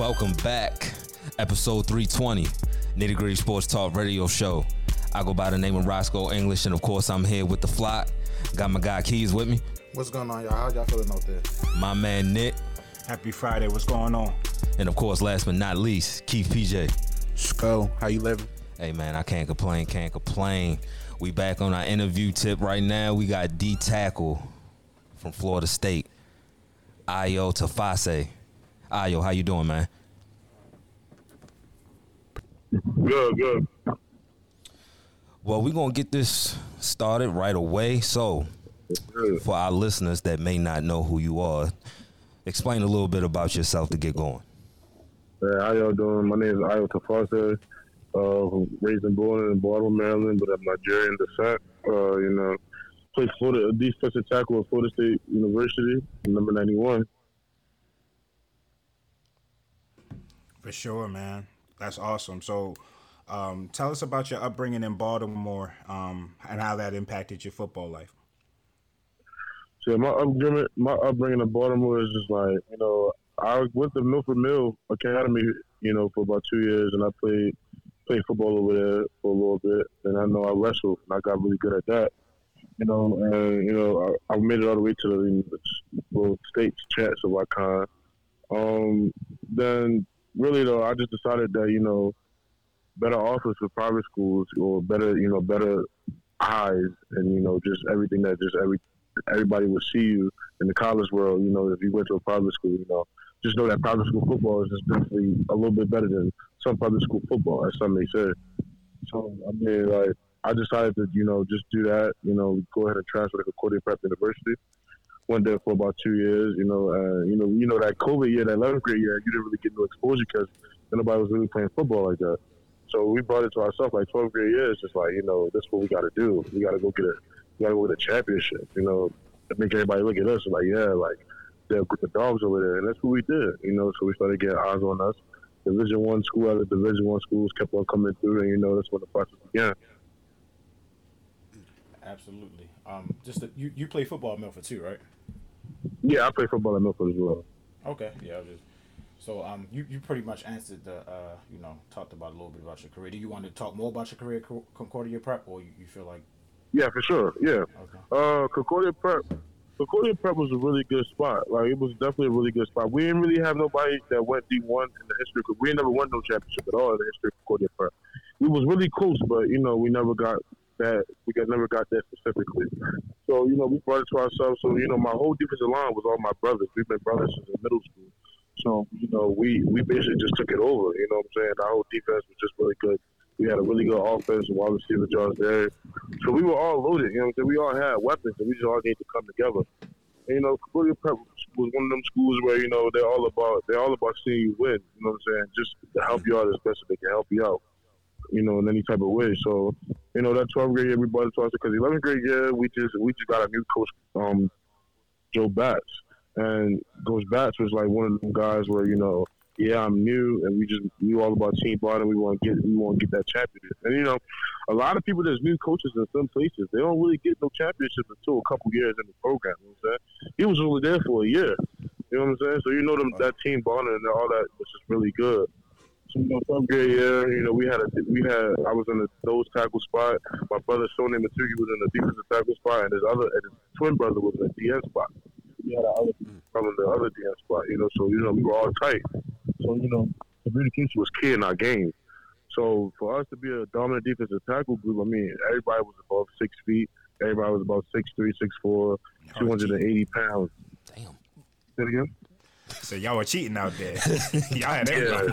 Welcome back. Episode 320, Nitty Gritty Sports Talk Radio Show. I go by the name of Roscoe English, and of course, I'm here with the flock. Got my guy Keys with me. What's going on, y'all? How y'all feeling out there? My man Nick. Happy Friday. What's going on? And of course, last but not least, Keith PJ. Sco, how you living? Hey man, I can't complain, can't complain. We back on our interview tip right now. We got D tackle from Florida State, Ayo Tifase. Ayo, how you doing, man? Good, good. Well, we're gonna get this started right away. So, for our listeners that may not know who you are, explain a little bit about yourself to get going. Hey, how y'all doing? My name is Ayo Tifase. Uh, raised and born in Baltimore, Maryland, but I'm Nigerian descent. Uh, you know, played Florida, defensive tackle at Florida State University, number 91. For sure, man. That's awesome. So, um, tell us about your upbringing in Baltimore um, and how that impacted your football life. So my upbringing, my upbringing in Baltimore is just like you know, I went to Milford Mill Academy, you know, for about two years, and I played played football over there for a little bit, and I know I wrestled, and I got really good at that. You know, and you know, I, I made it all the way to the, the states champs of kind. Um, then really though, I just decided that you know, better offers for private schools or better, you know, better eyes and you know, just everything that just every everybody would see you in the college world. You know, if you went to a private school, you know, just know that private school football is just definitely a little bit better than some private school football, as some may say. So I mean, like. I decided to, you know, just do that. You know, go ahead and transfer to Concordia Prep University went there for about two years. You know, uh, you know, you know that COVID year, that 11th grade year, you didn't really get no exposure because nobody was really playing football like that. So we brought it to ourselves like 12th grade year. It's just like you know, this is what we got to do. We got to go get a, we got to go get a championship. You know, make everybody look at us like, yeah, like they're the dogs over there, and that's what we did. You know, so we started getting eyes on us. Division one school after Division one schools kept on coming through, and you know that's when the process began. Absolutely. Um, just a, you you play football at Milford too, right? Yeah, I play football at Milford as well. Okay, yeah. Just so um, you you pretty much answered the uh, you know, talked about a little bit about your career. Do you want to talk more about your career Concordia Prep, or you, you feel like? Yeah, for sure. Yeah. Okay. Uh, Concordia Prep. Concordia Prep was a really good spot. Like it was definitely a really good spot. We didn't really have nobody that went D one in the history. We never won no championship at all in the history of Concordia Prep. We was really close, but you know we never got that. We got never got that specifically. So you know we brought it to ourselves. So you know my whole defensive line was all my brothers. We've been brothers since middle school. So you know we we basically just took it over. You know what I'm saying? Our whole defense was just really good. We had a really good offense, wide receiver Josh there. So we were all loaded. You know, what I'm saying? we all had weapons, and we just all need to come together. And, you know, Concordia Prep was one of them schools where you know they're all about they're all about seeing you win. You know what I'm saying? Just to help you out as best as they can help you out you know, in any type of way. So, you know, that 12th grade year, we brought it to us because 11th grade year, we just we just got a new coach, um, Joe Batts, and Coach Batts was like one of them guys where you know, yeah, I'm new, and we just knew all about team bonding. We want to get we want to get that championship, and you know, a lot of people that's new coaches in some places they don't really get no championship until a couple years in the program. You know what I'm saying? He was only there for a year. You know what I'm saying? So you know them, that team bonding and all that was just really good. You know, some great year, you know, we had a we had I was in the nose tackle spot. My brother Sonny Matugi was in the defensive tackle spot, and his other and his twin brother was in the DN spot. We had our other hmm. brother in the other DN spot, you know. So you know, we were all tight. So you know, communication was key in our game. So for us to be a dominant defensive tackle group, I mean, everybody was above six feet. Everybody was about six three, six four, two hundred and eighty pounds. Damn. Say it again. So y'all were cheating out there. y'all had everybody.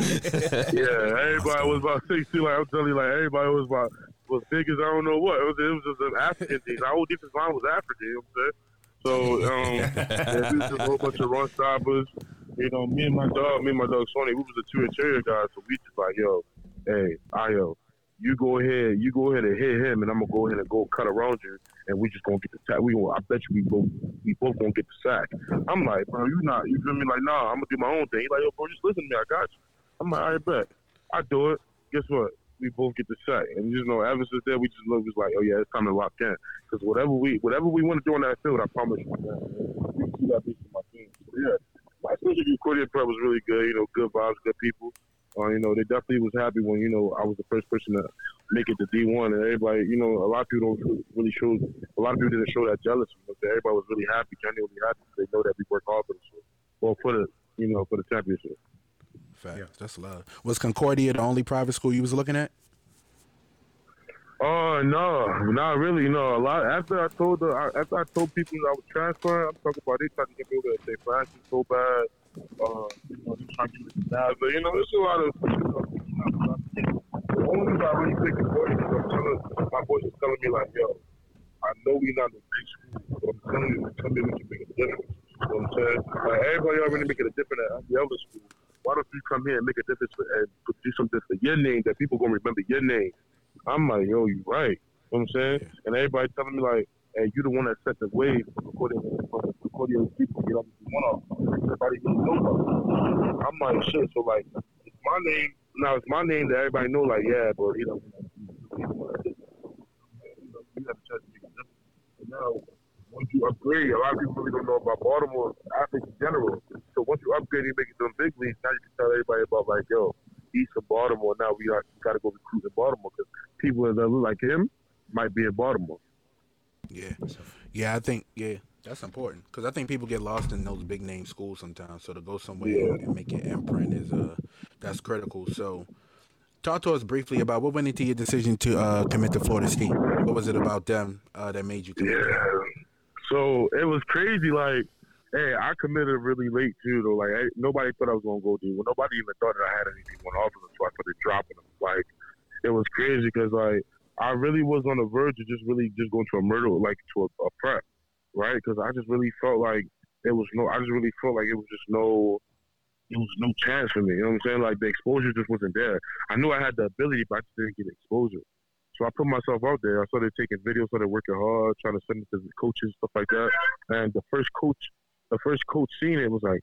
Yeah, yeah everybody was about sixty. Like I'm telling you, like everybody was about was big as I don't know what. It was it was just an African thing. Our whole defense line was African. You know what I'm saying? So um, yeah, we was just a whole bunch of run stoppers. You know, me and my dog, me and my dog Sonny, we was the two interior guys. So we just like, yo, hey, Ayo, you go ahead, you go ahead and hit him, and I'm gonna go ahead and go cut around you, and we just gonna get the sack. We gonna, I bet you we both, we both gonna get the sack. I'm like, bro, you not, you feel me? Like, nah, I'm gonna do my own thing. He like, yo, bro, just listen to me, I got you. I'm like, I bet, I do it. Guess what? We both get the sack, and you know, ever since then, we just look, just like, oh yeah, it's time to lock in, because whatever we, whatever we want to do on that field, I promise you, man, that beat my team. So, yeah, that's First of Prep was really good. You know, good vibes, good people. Uh, you know, they definitely was happy when you know I was the first person to make it to D one, and everybody, you know, a lot of people don't really show. A lot of people didn't show that jealousy. But everybody was really happy, genuinely happy. Because they know that we work hard for the show, well for the you know for the championship. Fact. That's love. Was Concordia the only private school you was looking at? Oh no, not really. No, a lot. After I told the, after I told people I was transferring, I'm talking about they tried to get me over at St. Francis so bad. Uh, trying to get that, but you know, there's a lot of. The only reason I really picked Concordia is I'm telling my boys is telling me like, yo, I know we not the big school, but I'm telling you, come here, we can make a difference. You know what I'm saying? Like everybody already making a difference at the other school. Why don't you come here and make a difference for, and do something for your name that people gonna remember your name? I'm like, yo, you right. You know what I'm saying? And everybody telling me like, hey, you're the one that set the wave for recording for people up and one off. Everybody really knows about I'm like, shit. So like, it's my name now. It's my name that everybody know. Like, yeah, but you know, you have to. And now, once you upgrade, a lot of people really don't know about Baltimore athletes in general. So once you upgrade, you make it to the big leagues. Now you can tell everybody about like, yo, east of Baltimore. Now we got to go recruit in Baltimore because people that look like him might be in Baltimore. Yeah, yeah, I think yeah, that's important because I think people get lost in those big name schools sometimes. So to go somewhere yeah. and make an imprint is uh that's critical. So talk to us briefly about what went into your decision to uh, commit to Florida State. What was it about them uh, that made you commit? Yeah, so it was crazy. Like Hey, I committed really late too, though. Like, I, nobody thought I was gonna go do. Well, nobody even thought that I had anything going off of them, so I started dropping them. Like, it was crazy because like I really was on the verge of just really just going to a murder, like to a, a prep, right? Because I just really felt like it was no. I just really felt like it was just no. It was no chance for me. You know what I'm saying? Like the exposure just wasn't there. I knew I had the ability, but I just didn't get exposure. So I put myself out there. I started taking videos, started working hard, trying to send it to the coaches, stuff like that. And the first coach the first coach seen it was like,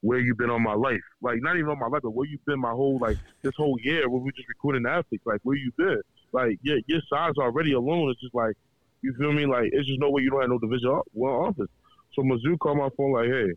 where you been all my life? Like not even all my life, but where you been my whole like this whole year where we just recruiting athletes. Like where you been? Like yeah, your size already alone is just like you feel me? Like it's just no way you don't have no division one office. So Mizzou called my phone like, hey,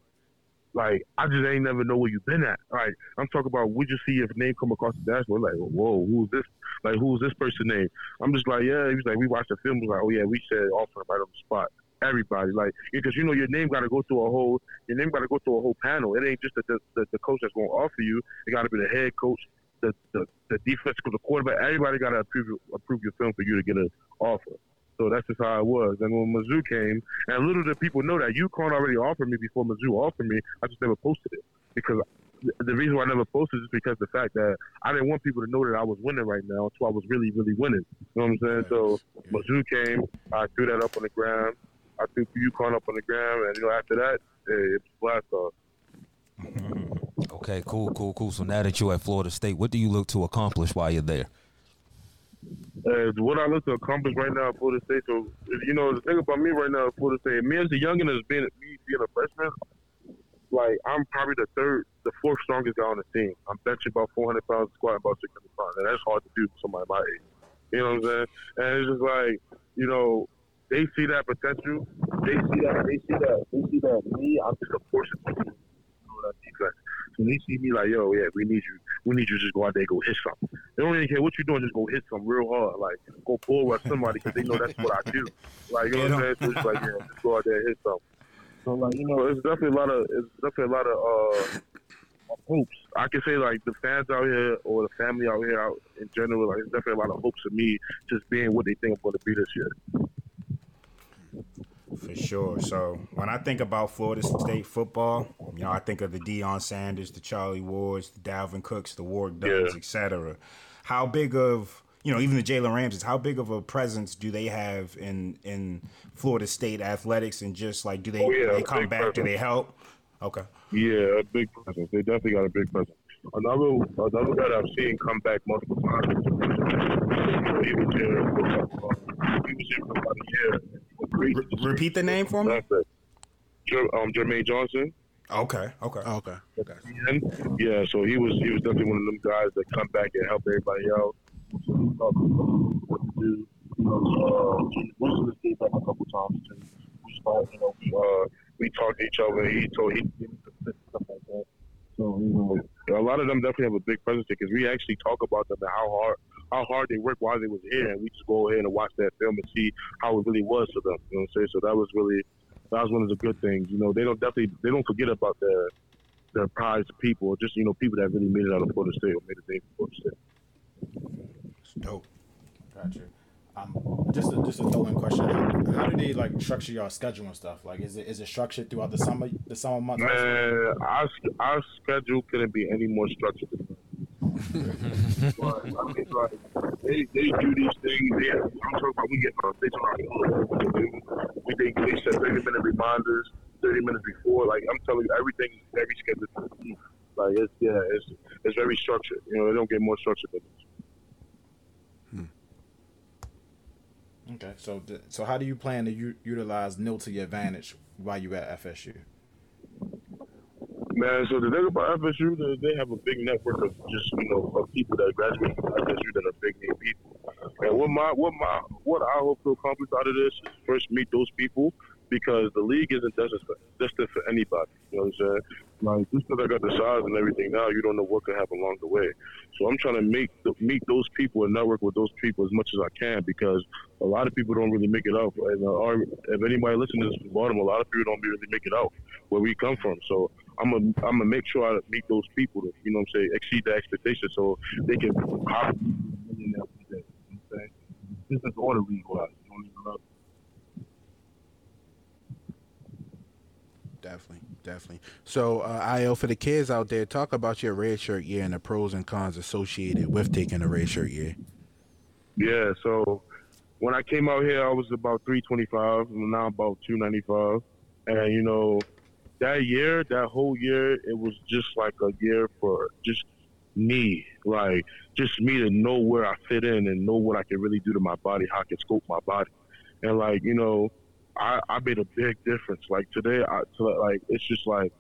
like I just ain't never know where you been at. Like I'm talking about, we just see your name come across the dashboard. Like, whoa, who's this? Like, who's this person name? I'm just like, yeah. He was like, we watched the film. Was like, oh yeah, we said offer right on the spot everybody. Like because you know your name got to go through a whole your name got to go through a whole panel. It ain't just the the, the coach that's going to offer you. It got to be the head coach, the the, the defense, the quarterback. Everybody got to approve approve your film for you to get an offer. So that's just how it was. And when Mizzou came, and little did people know that UConn already offered me before Mizzou offered me, I just never posted it because the reason why I never posted is because the fact that I didn't want people to know that I was winning right now, so I was really, really winning. You know what I'm saying? So Mizzou came, I threw that up on the ground. I threw UConn up on the ground, and you know after that, it was blast off. Okay, cool, cool, cool. So now that you're at Florida State, what do you look to accomplish while you're there? What I look to accomplish right now at Florida State. So, you know, the thing about me right now at Florida State, me as a youngin is being me being a freshman. Like I'm probably the third, the fourth strongest guy on the team. I'm benching about 400 pounds, squatting about 600 pounds, and that's hard to do for somebody my age. You know what I'm saying? And it's just like, you know, they see that potential. They see that. They see that. They see that me. I'm just a portion of that defense. So they see me like, yo, yeah, we need you. We need you to just go out there and go hit something. They don't even care what you're doing. Just go hit something real hard. Like go forward somebody because they know that's what I do. Like you know what I'm saying? So it's like, yeah, just go out there and hit something. So like, you know, it's definitely a lot of. It's definitely a lot of. uh hopes. I can say like the fans out here or the family out here out in general, like it's definitely a lot of hopes of me just being what they think I'm going to be this year. For sure. So when I think about Florida State football, you know, I think of the Deion Sanders, the Charlie Wards, the Dalvin Cooks, the Warrick Dunns, yeah. etc. How big of you know, even the Jalen Ramseys, how big of a presence do they have in in Florida State athletics and just like do they, oh, yeah, they come back? Presence. Do they help? Okay. Yeah, a big presence. They definitely got a big presence. Another another guy I've seen come back multiple times. He was here. He was here for about a year. Re- repeat the name for me. Um, Jermaine Johnson. Okay. Okay. Okay. Okay. Yeah. So he was he was definitely one of them guys that come back and help everybody out. So he taught me what to do. You know, uh, Wilson stayed back a couple times too. We started, you know, uh, we talked to each other. He told he stuff like that. So you know, a lot of them definitely have a big presence because we actually talk about them and how hard how hard they worked while they was here, and we just go ahead and watch that film and see how it really was for them. You know what I'm saying? So that was really that was one of the good things. You know, they don't definitely they don't forget about their their prized people, or just you know people that really made it out of Florida State or made it name for Florida State. It's dope. Gotcha. Um, just a, just a throw in question. How, how do they like structure your schedule and stuff? Like, is it is it structured throughout the summer the summer months? Man, our our schedule couldn't be any more structured. But, I mean, like, they, they do these things. They, I'm talking about we get uh, notification on do. We think they set 30 minute reminders 30 minutes before. Like I'm telling you, everything is very scheduled. Like it's yeah, it's it's very structured. You know, they don't get more structured than this. Hmm. Okay, so so how do you plan to u- utilize NIL to your advantage while you at FSU? Man, so the thing about FSU, they- they have a big network of just you know of people that graduate from FSU that are big name people. And what my what my what I hope to accomplish out of this is first meet those people because the league isn't destined for, destined for anybody. You know what I'm saying? Like just because I got the size and everything now, you don't know what could happen along the way. So I'm trying to make the, meet those people and network with those people as much as I can because a lot of people don't really make it out. And uh, if anybody listens to this from Baltimore, a lot of people don't really make it out where we come from. So I'm gonna I'm gonna make sure I meet those people to you know what I'm saying exceed the expectations so they can millionaires one. You know what I'm saying? This is order league wise. You don't even know. Definitely, definitely. So, uh, Ayo, for the kids out there, talk about your red shirt year and the pros and cons associated with taking a red shirt year. Yeah, so when I came out here, I was about 325. and Now I'm about 295. And, you know, that year, that whole year, it was just like a year for just me. Like, just me to know where I fit in and know what I can really do to my body, how I can scope my body. And, like, you know, I, I made a big difference. Like, today, I, so, like, it's just like,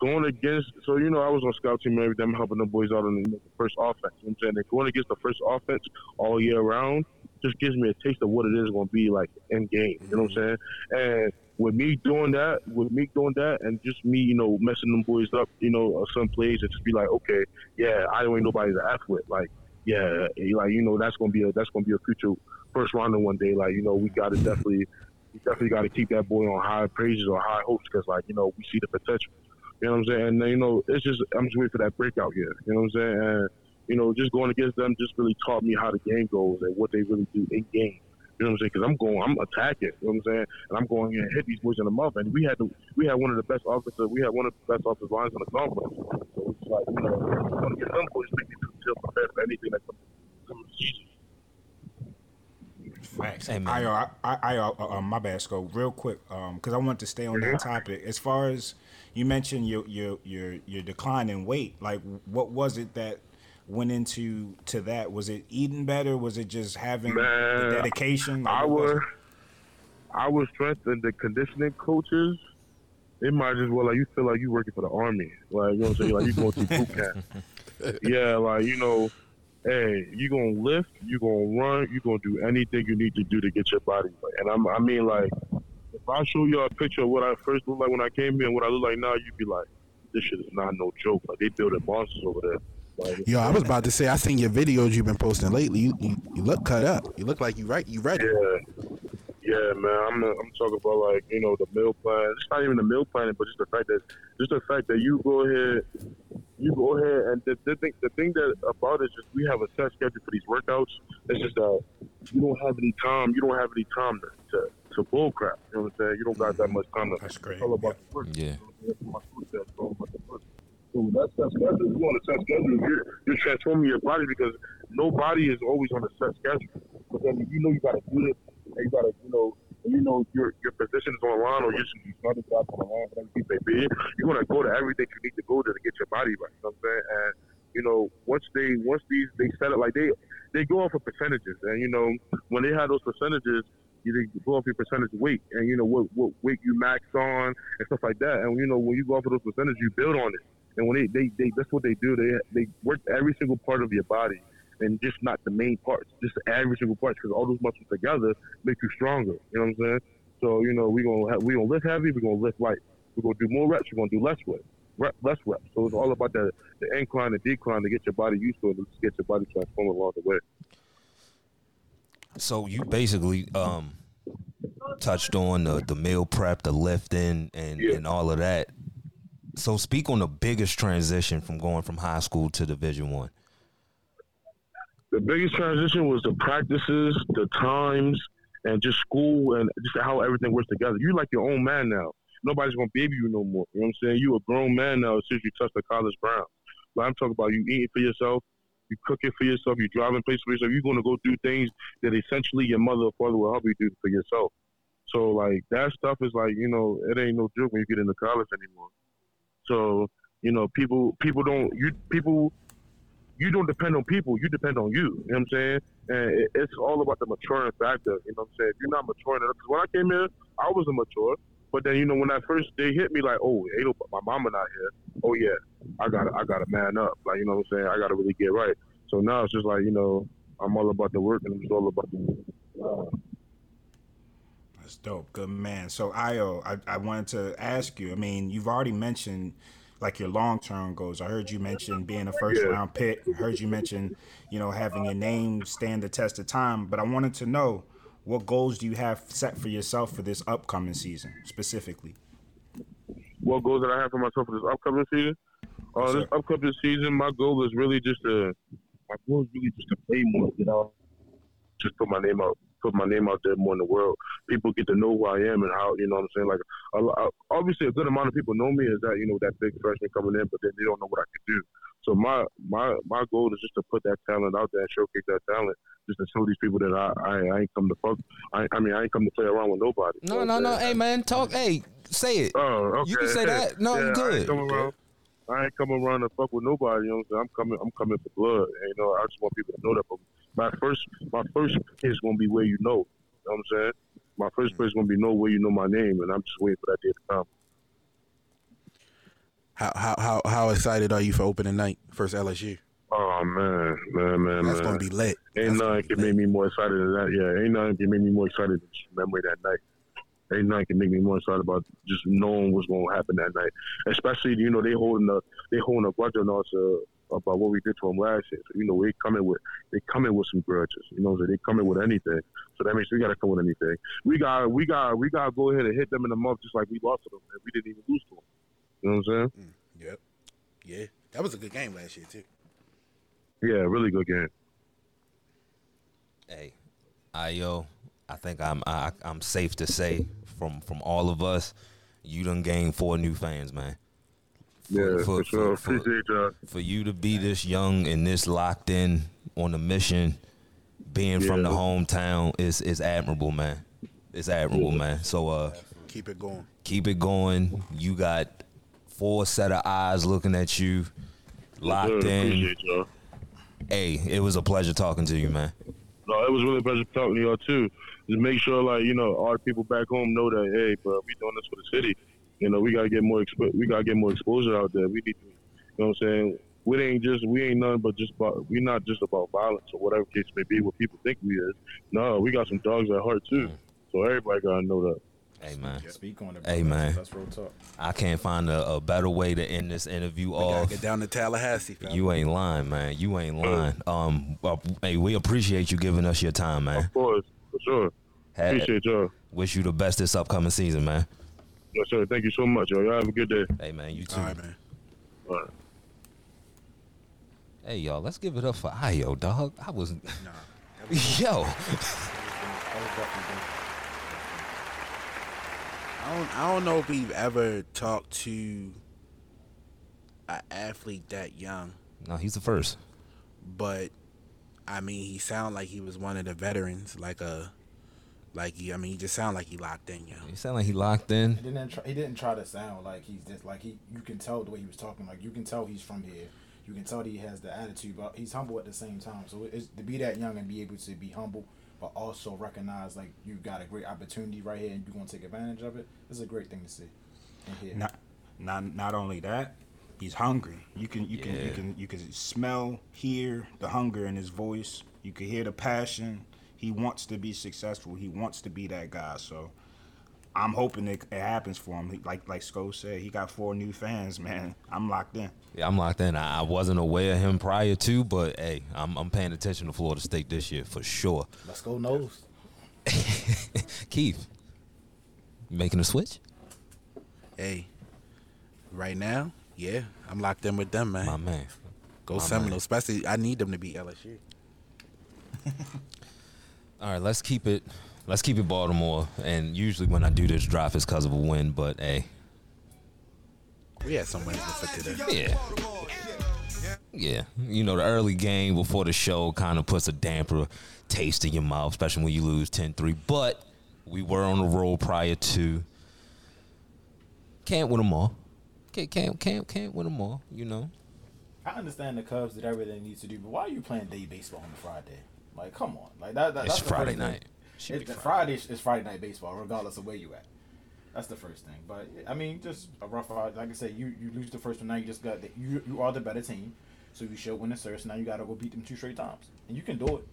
going against, so you know, I was on scout team and everything, I'm helping the boys out on the first offense. You know what I'm saying? And going against the first offense all year round just gives me a taste of what it is going to be like in game. You know what I'm mm-hmm. saying? And with me doing that, with me doing that, and just me, you know, messing them boys up, you know, some plays and just be like, okay, yeah, I don't ain't nobody to F with. Like, yeah, eh, like you know, that's gonna be a that's gonna be a future first rounder one day. Like, you know, we got to definitely, we definitely got to keep that boy on high praises or high hopes because, like, you know, we see the potential. You know what I'm saying? And you know, it's just I'm just waiting for that breakout here. You know what I'm saying? And you know, just going against them just really taught me how the game goes and what they really do in game. You know what I'm saying? Because I'm going, I'm attacking. You know what I'm saying? And I'm going in and hit these boys in the mouth. And we had the, we had one of the best offensive, we had one of the best offensive lines in the conference. So it's like, you know, I'm going to get them boys thinking to prepare for anything that comes comes the season. Facts. Hey, man. I, uh, I, I, uh, uh, my bad, Scope. Real quick, because I want to stay on that topic. As far as you mentioned your your your your decline in weight, like what was it that went into to that? Was it eating better? Was it just having the Man, dedication? Like, what was Our, our strength and the conditioning coaches, it might as well like you feel like you working for the army. Like you know what I'm saying? Like you going to boot camp. yeah, like you know, hey, you gonna lift, you gonna run, you gonna do anything you need to do to get your body right. And I'm, I mean, like, if I show you a picture of what I first looked like when I came here and what I look like now, you'd be like, this shit is not no joke. Like they building monsters over there. Like, Yo, I was about to say, I seen your videos you've been posting lately. You, you, you look cut up. You look like you right. You ready? Yeah, yeah, man. I'm uh, I'm talking about like you know the meal plan. It's not even the meal planning, but just the fact that just the fact that you go ahead, you go ahead, and the, the thing the thing that about it is just we have a set schedule for these workouts. It's just that you don't have any time. You don't have any time to to, to bull crap. You know what I'm saying? You don't got that mm-hmm. much time. To, That's great. It's all about the work. Yeah. Food that's set schedule. You on a set schedule. You're, you're transforming your body because nobody is always on a set schedule. But then you know you got to do this. And you got to, you know, you know your your position is on the line or your starting job on the line, whatever it may be. You're gonna go to everything you need to go to to get your body right. You know what I'm saying? And you know, once they once these they set it like they they go off of percentages, and you know when they have those percentages, you go off your percentage weight, and you know what what weight you max on and stuff like that. And you know when you go off of those percentages, you build on it. And when they, they, they that's what they do. They they work every single part of your body, and just not the main parts, just every single part, because all those muscles together make you stronger. You know what I'm saying? So you know we gonna have, we gonna lift heavy, we gonna lift light. We're gonna do more reps, we're gonna do less weight. rep, less reps. So it's all about the, the incline and decline to get your body used to it and get your body transformed along the way. So you basically um, touched on the, the meal prep, the lifting, and, Yeah. and all of that. So speak on the biggest transition from going from high school to Division One. the biggest transition was the practices, the times, and just school and just how everything works together. You're like your own man now. Nobody's gonna baby you no more. You know what I'm saying? You a grown man now as soon as you touch the college ground. But I'm talking about you eating for yourself, you cooking for yourself, you driving places for yourself. You're gonna go through things that essentially your mother or father will help you do for yourself. So like that stuff is like you know it ain't no joke when you get into college anymore. So you know people people don't you people you don't depend on people, you depend on you. You know what I'm saying? And it, it's all about the maturing factor. You know what I'm saying? If you're not maturing because when I came here, I was immature. But then, you know, when I first they hit me like, oh, no, my mama not here. Oh yeah, I got to I got to man up. Like you know what I'm saying? I got to really get right. So now it's just like you know, I'm all about the work and I'm just all about the. Uh, That's dope. Good man. So Ayo, I, I wanted to ask you. I mean, you've already mentioned like your long term goals. I heard you mention being a first Yeah. round pick. I heard you mention, you know, having your name stand the test of time. But I wanted to know what goals do you have set for yourself for this upcoming season specifically? what goals that I have for myself for this upcoming season? Uh, Yes, this upcoming season, my goal is really just to, my goal is really just to play more, you know, just put my name out, put my name out there more in the world. People get to know who I am and how, you know what I'm saying? Like, obviously a good amount of people know me as that, you know, that big freshman coming in, but then they don't know what I can do. So my, my, my goal is just to put that talent out there and showcase that talent, just to show these people that I, I, I ain't come to fuck. I, I mean, I ain't come to play around with nobody. You No, know no, no. Hey, man, talk. Hey, say it. Oh, okay. You can say that. No, yeah, you I good. around. I ain't coming around to fuck with nobody. You know what I'm saying? I'm coming. I'm coming for blood. And, you know, I just want people to know that. But my first, my first is gonna be where you know. You know what I'm saying? My first pick is gonna be know where you know my name, and I'm just waiting for that day to come. How how how how excited are you for opening night first LSU? Oh man, man, man, That's man. gonna be lit. Ain't That's gonna nothing can lit. make me more excited than that. Yeah, ain't nothing can make me more excited than just remembering that night. Ain't nothing can make me more excited about just knowing what's going to happen that night. Especially, you know, they holding a they holding a grudge on us uh, about what we did to them last year. So, you know, they coming with they coming with some grudges. You know, so they coming with anything. So that means we got to come with anything. We got we got we got to go ahead and hit them in the mouth just like we lost to them, and we didn't even lose to them. You know what I'm saying? Mm, yep. Yeah. That was a good game last year too. Yeah, really good game. Hey, Ayo, I think I'm I, I'm safe to say from from all of us, you done gained four new fans, man. Yeah, for, sure. for- Appreciate y'all. for you to be this young and this locked in on the mission, being from the hometown is is admirable, man. It's admirable, man. So uh, Keep it going. keep it going. You got four set of eyes looking at you, locked Sure, in. Appreciate. Hey, it was a pleasure talking to you, man. No, it was really a pleasure talking to y'all too. Just make sure, like you know, our people back home know that, hey, bro, we doing this for the city. You know, we gotta get more, expo- we gotta get more exposure out there. We need, to, you know, what I'm saying, we ain't just, we ain't nothing but just about, we not just about violence or whatever case may be. What people think we is. No, we got some dogs at heart too. So everybody gotta know that. Hey, man. Speak on it. Hey, man. That's real talk. I can't find a, a better way to end this interview Gotta off. get down to Tallahassee. fam. You ain't lying, man. You ain't lying. Um, well, hey, we appreciate you giving us your time, man. Of course, for sure. Had- Appreciate y'all. wish you the best this upcoming season, man. Yes, sir. Thank you so much, y'all. Y'all have a good day. Hey, man, you too. All right, man. All right. Hey, y'all, let's give it up for Ayo, dog. I was, Nah. yo, I don't I don't know if we've ever talked to an athlete that young, no, he's the first. but I mean he sounded like he was one of the veterans, like a like he I mean he just sounded like he locked in, yo. He sound like he locked in. He didn't try, he didn't try to sound like he's just like he. You can tell the way he was talking. Like you can tell he's from here. You can tell that he has the attitude, but he's humble at the same time. So it's to be that young and be able to be humble, but also recognize like you got a great opportunity right here and you're gonna take advantage of it. It's a great thing to see. Not, not, not only that, he's hungry. You can, you can, you can, you can smell, hear the hunger in his voice. You can hear the passion. He wants to be successful. He wants to be that guy. So, I'm hoping it, it happens for him. He, like like Sco said, he got four new fans. Man, I'm locked in. Yeah, I'm locked in. I, I wasn't aware of him prior to, but hey, I'm, I'm paying attention to Florida State this year for sure. Let's go nose. Keith, you making a switch? Hey, right now, yeah, I'm locked in with them, man. My man. Go my Seminoles. man. Especially, I need them to beat LSU. All right, let's keep it. Let's keep it Baltimore. And usually when I do this drop, it's because of a win. But hey, We had some wins for today. yeah, yeah. You know, the early game before the show kind of puts a damper taste in your mouth, especially when you lose 10-3. But we were on a roll prior to. Can't win them all. Can't can't can't can't win them all. You know. I understand the Cubs did everything they need to do, but why are you playing day baseball on a Friday? Like, come on, like that. that It's that's Friday first night. Should It, Friday. Friday is Friday night baseball, regardless of where you at. That's the first thing. But I mean, just a rough. Like I said, you you lose the first one. Now you just got the, you you are the better team, so you should win the series. Now you got to go beat them two straight times, and you can do it.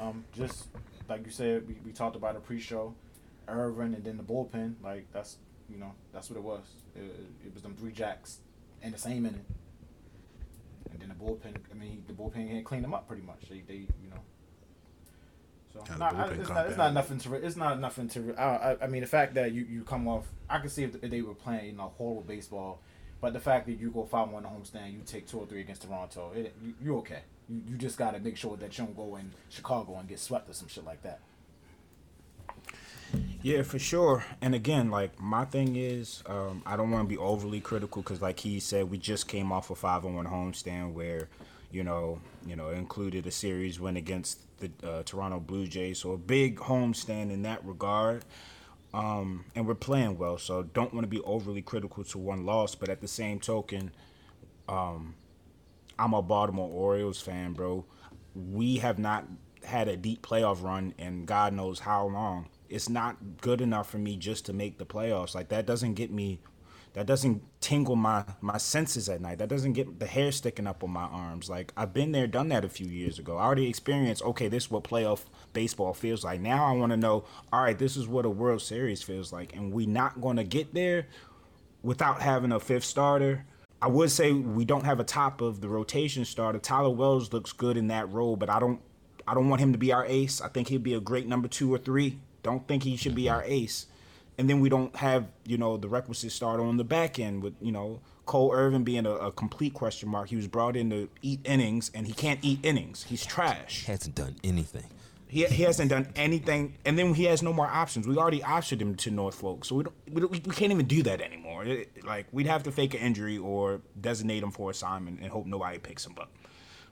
Um, just like you said, we, we talked about a pre-show, Irvin, and then the bullpen. Like that's you know that's what it was. It, it was them three jacks in the same inning. And then the bullpen, I mean, the bullpen can't clean them up pretty much. They, they you know. So Yeah, the I- it's, not, it's not nothing to. re- It's not nothing to. re- I, I, I mean, the fact that you, you come off, I can see if, if they were playing you know horrible baseball, but the fact that you go five one homestand, you take two or three against Toronto, it, you, you're okay. You, you just got to make sure that you don't go in Chicago and get swept or some shit like that. Yeah, for sure. And again, like my thing is, um, I don't want to be overly critical because, like he said, we just came off a five on one homestand where, you know, you know, included a series win against the uh, Toronto Blue Jays, so a big homestand in that regard. Um, and we're playing well, so don't want to be overly critical to one loss. But at the same token, um, I'm a Baltimore Orioles fan, bro. We have not had a deep playoff run in God knows how long. It's not good enough for me just to make the playoffs. Like that doesn't get me that doesn't tingle my my senses at night. That doesn't get the hair sticking up on my arms. Like I've been there, done that a few years ago. I already experienced, okay, this is what playoff baseball feels like. Now I want to know, all right, this is what a World Series feels like. And we not going to get there without having a fifth starter. I would say we don't have a top of the rotation starter. Tyler Wells looks good in that role, but I don't I don't want him to be our ace. I think he'd be a great number 2 or 3. Don't think he should be our ace. And then we don't have, you know, the requisite starter on the back end with, you know, Cole Irvin being a, a complete question mark. He was brought in to eat innings and he can't eat innings. He's trash. He hasn't done anything. He, he hasn't done anything, and then he has no more options. We already optioned him to Norfolk, so we don't, we, don't, we can't even do that anymore. It- like we'd have to fake an injury or designate him for assignment and hope nobody picks him up.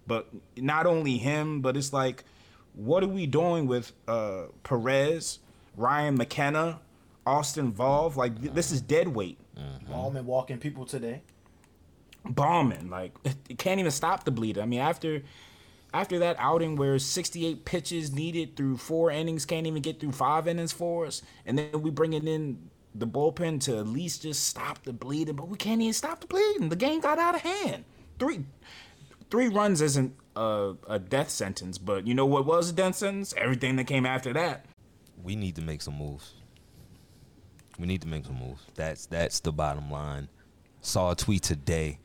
But not only him, but it's like, what are we doing with uh, Perez, Ryan McKenna, Austin Voth? Like th- this is dead weight. Mm-hmm. Baumann walking people today. Baumann, like it can't even stop the bleed. I mean, after after that outing where 68 pitches needed through four innings, can't even get through five innings for us, and then we bring it in the bullpen to at least just stop the bleeding, but we can't even stop the bleeding. The game got out of hand. Three three runs isn't a, a death sentence, but you know what was a death sentence? Everything that came after that. we need to make some moves. We need to make some moves. That's that's the bottom line. Saw a tweet today.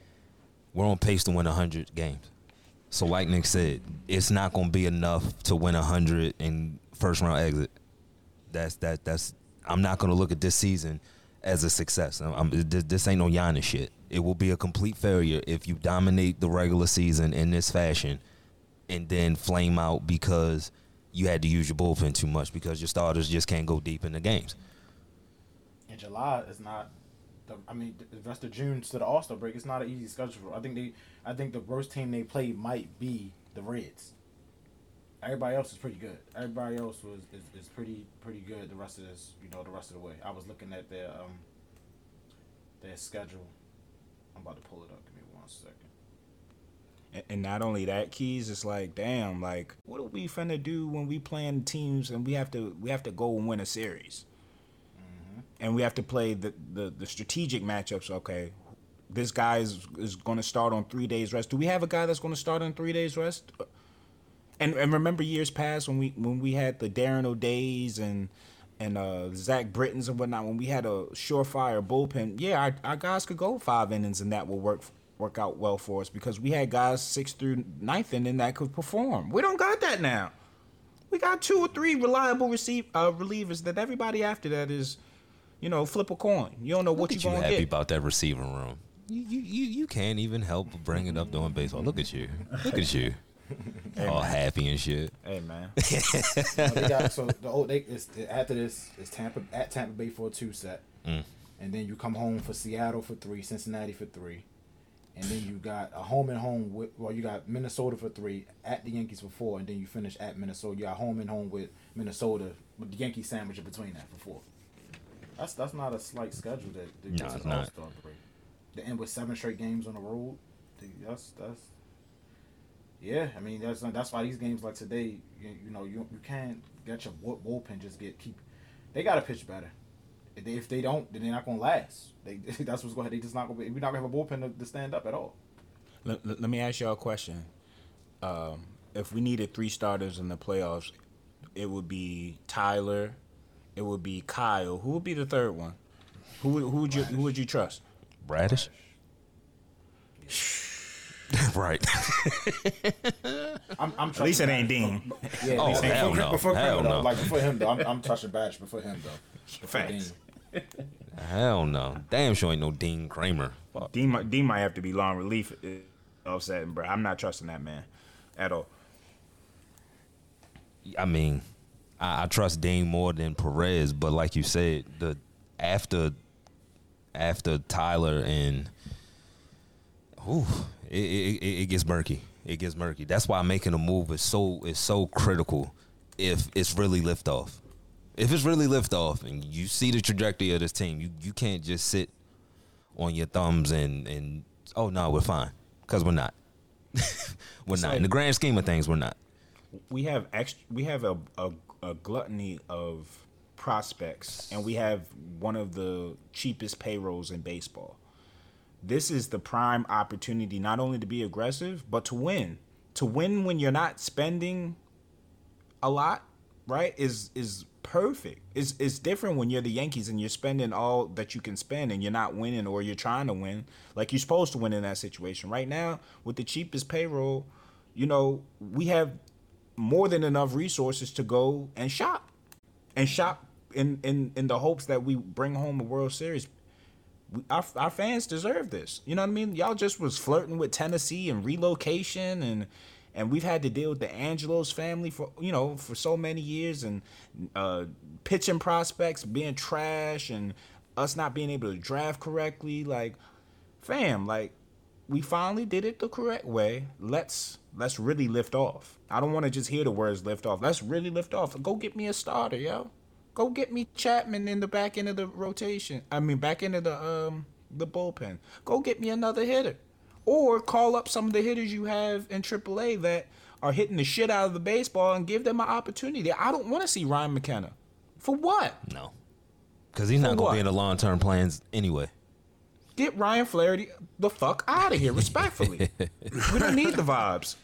We're on pace to win 100 games. So like Nick said, it's not going to be enough to win 100 in first round exit. That's that that's I'm not going to look at this season as a success. I'm, I'm- this, ain't no Giannis shit. It will be a complete failure if you dominate the regular season in this fashion and then flame out because you had to use your bullpen too much because your starters just can't go deep in the games. In July is not. The, I mean, the rest of June to the All Star break, it's not an easy schedule. I think they, I think the worst team they played might be the Reds. Everybody else is pretty good. Everybody else was is, is pretty pretty good. The rest of this, you know, the rest of the way. I was looking at their um their schedule. I'm about to pull it up. Give me one second. And- And not only that, keys. It's like, damn, like, what are we finna do when we playing teams and we have to we have to go and win a series, and we have to play the the, the strategic matchups. Okay, this guy is is going to start on three days rest. Do we have a guy that's going to start on three days rest? And and remember years past when we when we had the Darren O'Days and and uh, Zach Britton's and whatnot, when we had a surefire bullpen, yeah, our, our guys could go five innings and that will work work out well for us because we had guys six through ninth inning that could perform. We don't got that now. We got two or three reliable receive uh, relievers that everybody after that is, you know, flip a coin. You don't know what Look you're at you gonna happy get. about that receiving room. You, you you you can't even help but bring it up doing baseball. Look at you. Look at you. All happy and shit. Hey man, they got so the old they it's, after this is Tampa at Tampa Bay for a two set, Mm. and then you come home for Seattle for three, Cincinnati for three, and then you got a home and home with well you got Minnesota for three, at the Yankees for four, and then you finish at Minnesota. You got home and home with Minnesota with the Yankee sandwich in between that for four. That's that's not a slight schedule that, that No, gets not. All Star break. The end with seven straight games on the road. That's that's yeah, I mean that's that's why these games like today, you, you know, you you can't get your bullpen just get keep. They got to pitch better. If they, if they don't, then they're not gonna last. They that's what's going. to They just not gonna. Be, we're not gonna have a bullpen to, to stand up at all. let, let let me ask y'all a question. Um, if we needed three starters in the playoffs, it would be Tyler, it would be Kyle. Who would be the third one? Who would who would you who would you trust? Bradish. right. I'm, I'm At least it ain't Dean. Yeah, Oh, hell before, no. before Hell Green, though, no. Like before him though, I'm, I'm trusting Badge before him though. Before Facts. Dean. Hell no. Damn sure ain't no Dean Kremer. Fuck. Dean might, Dean might have to be long relief. uh, Offset, bro. I'm not trusting that man at all. I mean, I, I trust Dean more than Perez, but like you said, the after after Tyler and ooh, it, it, it, gets murky. It gets murky. That's why making a move is so is so critical. If it's really liftoff, if it's really liftoff, and you see the trajectory of this team, you you can't just sit on your thumbs and and oh no, we're fine because we're not. we're not. In the grand scheme of things, we're not. We have extra, we have a, a, a gluttony of prospects and we have one of the cheapest payrolls in baseball. This is the prime opportunity not only to be aggressive but to win. To win when you're not spending a lot right is is perfect. It's, it's different when you're the yankees and you're spending all that you can spend and you're not winning or you're trying to win. Like you're supposed to win in that situation. Right now with the cheapest payroll you know we have more than enough resources to go and shop. And shop in in in the hopes that we bring home a world series. We, our, our fans deserve this. You know what i mean? Y'all just was flirting with tennessee and relocation and and we've had to deal with the angelos family for you know for so many years and uh pitching prospects being trash and us not being able to draft correctly. Like fam like we finally did it the correct way. Let's let's really lift off. I don't want to just hear the words lift off. Let's really lift off. Go get me a starter, yo. Go get me Chapman in the back end of the rotation. I mean back end of the um the bullpen. Go get me another hitter. Or call up some of the hitters you have in AAA that are hitting the shit out of the baseball and give them an opportunity. I don't want to see Ryan McKenna. For what? No, because he's not gonna be in the long term plans anyway. Get Ryan Flaherty the fuck out of here, respectfully. we don't need the vibes.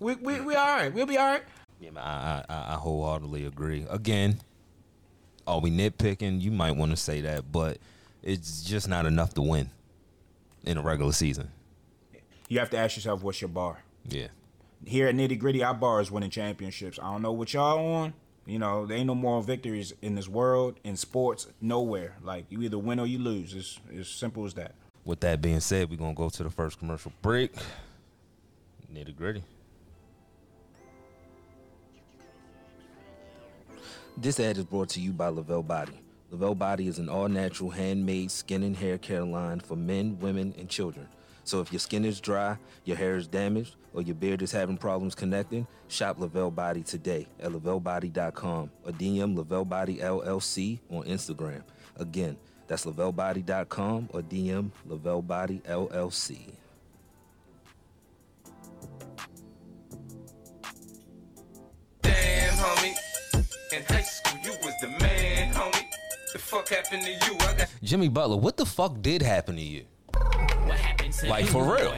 we, we, we all right. We'll be all right. Yeah, man, I, I I wholeheartedly agree. Again, are we nitpicking? You might want to say that, but it's just not enough to win in a regular season. You have to ask yourself, what's your bar? Yeah, Here at Nitty Gritty, our bar is winning championships. I don't know what y'all on. You know, there ain't no moral victories in this world, in sports, nowhere. Like, you either win or you lose. It's as simple as that. With that being said, we're gonna go to the first commercial break. Nitty gritty. This ad is brought to you by Lavelle Body. Lavelle Body is an all natural handmade skin and hair care line for men, women, and children. So if your skin is dry, your hair is damaged, or your beard is having problems connecting, shop Lavelle Body today at lavellebody.com or DM Lavelle Body LLC on Instagram. Again, that's lavellebody.com or DM Lavelle Body LLC. Damn, homie. In high school, you was the man, homie. The fuck happened to you? I got Jimmy Butler, what the fuck did happen to you? What happened to Like, you, for real?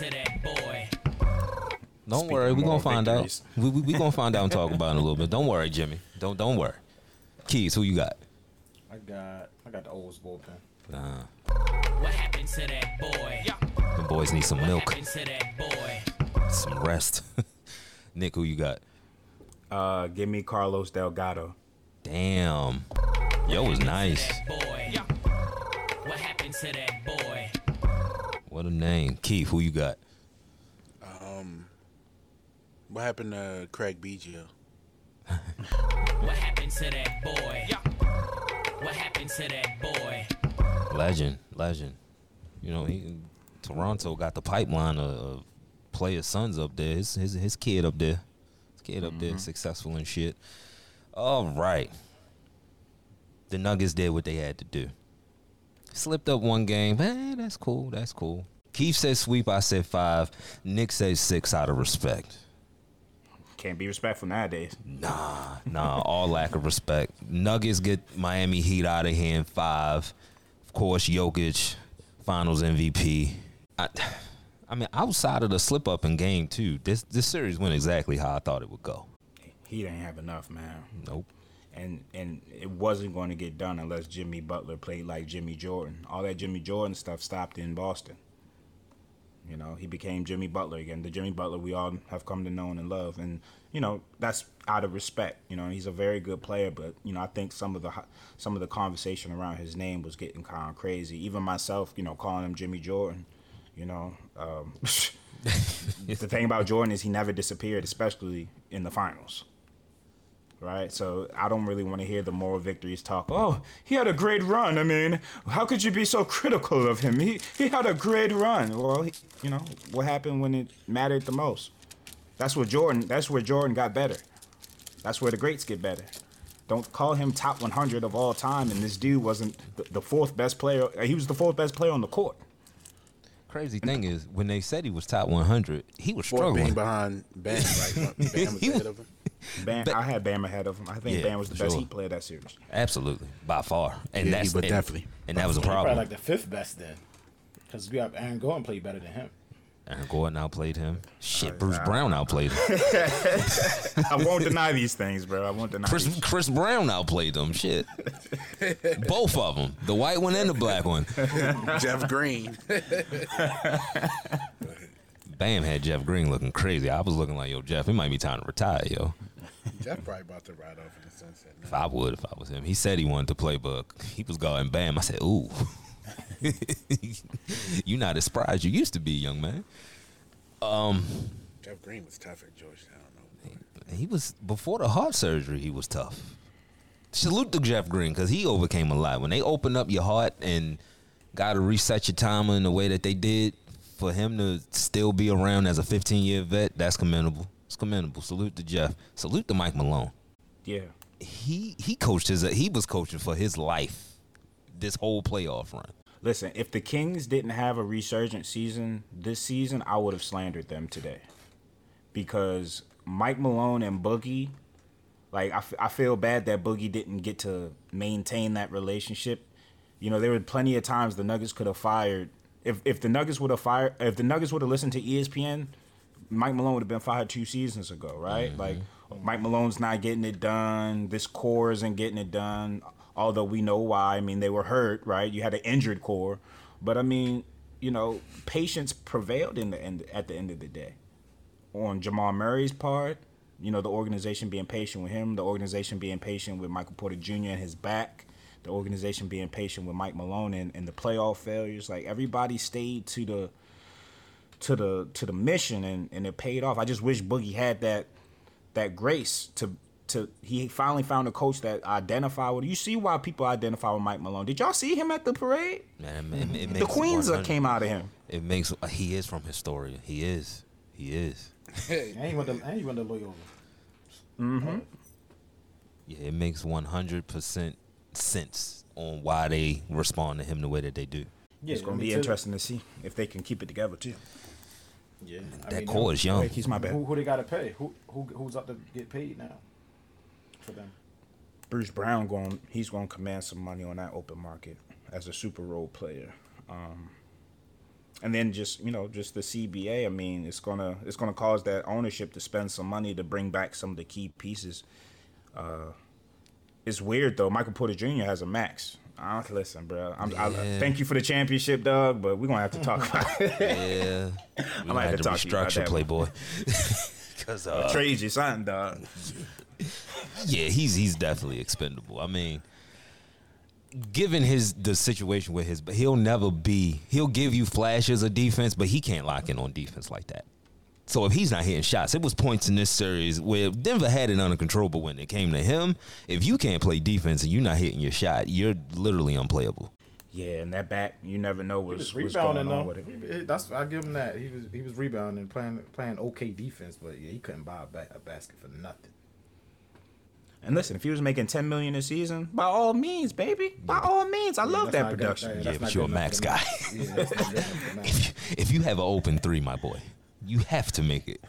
Boy? What happened to that boy? Don't Speaking worry, we're gonna find victories. out. We we, we gonna find out and talk about it a little bit. Don't worry, Jimmy. Don't don't worry. Keys, who you got? I got I got the Olds bullpen. Nah, What happened to that boy? the boys need some What milk, happened to that boy? some rest. Nick, who you got? Uh, give me Carlos Delgado. Damn, yo was nice. That boy. What happened to that boy? What a name, Keith. Who you got? Um, What happened to Craig Biggio? What happened to that boy? What happened to that boy? Legend, legend. You know, he, Toronto got the pipeline of, of player sons up there. His, his his kid up there, his kid up there, successful and shit. All right, the Nuggets did what they had to do. Slipped up one game. Hey, eh, that's cool. That's cool. Keith said sweep. I said five. Nick said six out of respect. Can't be respectful nowadays. Nah, nah, all lack of respect. Nuggets get Miami Heat out of here in five. Of course, Jokic, Finals MVP. I, I mean, outside of the slip up in game two, this this series went exactly how I thought it would go. He didn't have enough, man. Nope. And and it wasn't going to get done unless Jimmy Butler played like Jimmy Jordan. All that Jimmy Jordan stuff stopped in Boston. You know, he became Jimmy Butler again. The Jimmy Butler we all have come to know and love. And you know, that's out of respect. You know, he's a very good player, but you know, I think some of the some of the conversation around his name was getting kind of crazy. Even myself, you know, calling him Jimmy Jordan. You know, um, the thing about Jordan is he never disappeared, especially in the finals right? So I don't really want to hear the moral victories talk. Oh, oh, he had a great run. I mean, how could you be so critical of him? He he had a great run. Well, he, you know what happened when it mattered the most. That's where Jordan. That's where Jordan got better. That's where the greats get better. Don't call him top 100 of all time. And this dude wasn't the, the fourth best player. Uh, he was the fourth best player on the court. Crazy thing is, when they said he was top 100, he was Fourth being struggling. behind Bam, right? Bam was He was- ahead of him. Bam, But- I had Bam ahead of him. I think Yeah, Bam was the best sure. Heat player that series. Absolutely, by far. And Yeah, that's he would and, definitely. And that was a He probably problem. like the fifth best then, because we have Aaron Gordon played better than him. Aaron Gordon outplayed him. Shit, Bruce Brown outplayed him. I won't deny these things, bro. I won't deny. Chris these. Chris Brown outplayed them. Shit, both of them, the white one and the black one. Jeff Green. Bam had Jeff Green looking crazy. I was looking like, yo, Jeff, it might be time to retire, yo. Jeff probably about to ride off in the sunset. If I would, if I was him. He said he wanted to play, but he was going Bam. I said, ooh, you're not as spry as you used to be, young man. Um, Jeff Green was tough at Georgetown. though. He was before the heart surgery. He was tough. Salute to Jeff Green because he overcame a lot. When they opened up your heart and got to reset your timer in the way that they did, for him to still be around as a 15 year vet, that's commendable. It's commendable. Salute to Jeff. Salute to Mike Malone. Yeah. He he coached his. He was coaching for his life. This whole playoff run. Listen, if the Kings didn't have a resurgent season this season, I would have slandered them today. Because Mike Malone and Boogie, like, I, f- I feel bad that Boogie didn't get to maintain that relationship. You know, there were plenty of times the Nuggets could have fired. If, if the Nuggets would have fired, if the Nuggets would have listened to ESPN, Mike Malone would have been fired two seasons ago, right? Mm-hmm. Like Mike Malone's not getting it done. This core isn't getting it done. Although we know why. I mean, they were hurt, right? You had an injured core, but I mean, you know, patience prevailed in the end at the end of the day. On Jamal Murray's part, you know, the organization being patient with him, the organization being patient with Michael Porter Jr. and his back, the organization being patient with Mike Malone and, and the playoff failures. Like everybody stayed to the to the to the mission and, and it paid off. I just wish Boogie had that that grace to to he finally found a coach that identified with. You see why people identify with Mike Malone? Did y'all see him at the parade? Man, it, it The Queens that came out of him. It makes. He is from Astoria. He is. He is. And he went to and he went to Loyola. Mm-hmm. Yeah, it makes one hundred percent sense on why they respond to him the way that they do. Yeah, It's gonna be to- interesting to see if they can keep it together too. Yeah, I That mean, core is young. Wait, he's my bad. Who, who they got to pay? Who who who's up to get paid now for them? Bruce Brown going he's going to command some money on that open market as a super role player. Um, and then just you know just the CBA. I mean, it's gonna it's gonna cause that ownership to spend some money to bring back some of the key pieces. Uh, it's weird though. Michael Porter Jr. has a max. I don't listen, bro. I'm, I, thank you for the championship, Doug, but we're gonna have to talk about it. Yeah, we might have to to talk to you about restructure. Playboy. Because uh, Trade you something, dog. yeah, he's he's definitely expendable. I mean, given his the situation with his, but he'll never be. He'll give you flashes of defense, but he can't lock in on defense like that. So if he's not hitting shots, it was points in this series where Denver had it under control, but when it came to him, if you can't play defense and you're not hitting your shot, you're literally unplayable. Yeah, and that back, you never know He what's, was what's going rebounding on though. with it. That's I give him that. He was he was rebounding, playing playing okay defense, but yeah, he couldn't buy a, ba- a basket for nothing. And listen, if he was making ten million a season, by all means, baby, by all means, I love that not good. production. Yeah, Yeah, that's but you're a max guy. Yeah, that's not good enough for the if you, if you have an open three, my boy, you have to make it.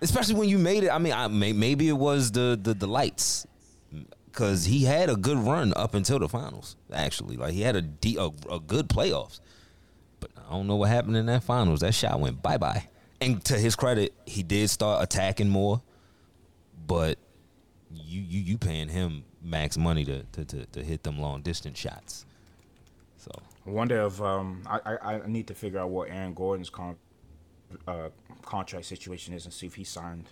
Especially when you made it. I mean, I, may, maybe it was the the, the lights, because he had a good run up until the finals. Actually, like he had a, de- a a good playoffs, but I don't know what happened in that finals. That shot went bye bye. And to his credit, he did start attacking more, but you you you paying him max money to to to, to hit them long distance shots. So I wonder if um, I, I need to figure out what Aaron Gordon's con- uh, contract situation is and see if he signed,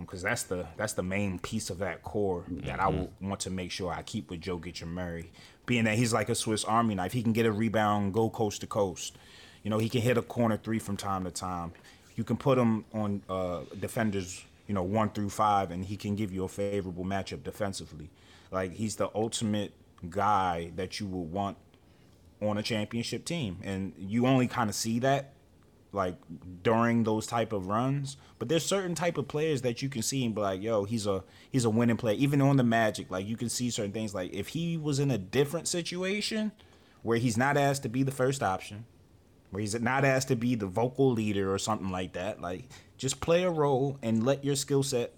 because that's the that's the main piece of that core that I will want to make sure I keep with Jokic Murray, being that he's like a Swiss Army knife. He can get a rebound, go coast to coast. You know, he can hit a corner three from time to time. You can put him on uh, defenders, you know, one through five, and he can give you a favorable matchup defensively. Like he's the ultimate guy that you would want on a championship team, and you only kind of see that like during those type of runs. But there's certain type of players that you can see and be like, yo, he's a he's a winning player. Even on the Magic, like you can see certain things. Like if he was in a different situation where he's not asked to be the first option, where he's not asked to be the vocal leader or something like that, like just play a role and let your skill set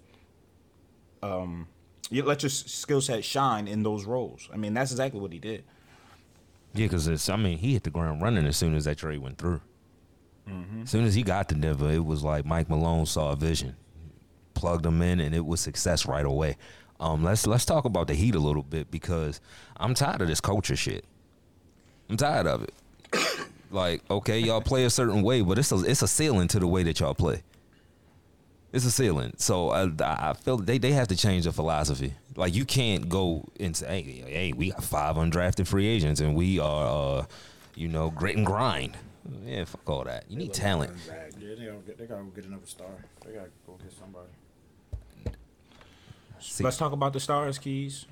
um you let your skill set shine in those roles. I mean, that's exactly what he did. Yeah, because. I mean, he hit the ground running as soon as that trade went through. As soon as he got to Denver, it was like Mike Malone saw a vision, plugged him in, and it was success right away. Um, let's let's talk about the Heat a little bit because I'm tired of this culture shit. I'm tired of it. like, okay, y'all play a certain way, but it's a it's a ceiling to the way that y'all play. It's a ceiling. So I, I feel they, they have to change the philosophy. Like you can't go into hey hey we got five undrafted free agents and we are uh, you know grit and grind. Yeah, fuck all that. You need talent. Yeah, they gotta get, they gotta go get another star. They gotta go get somebody. See, Let's talk about the stars, Keys.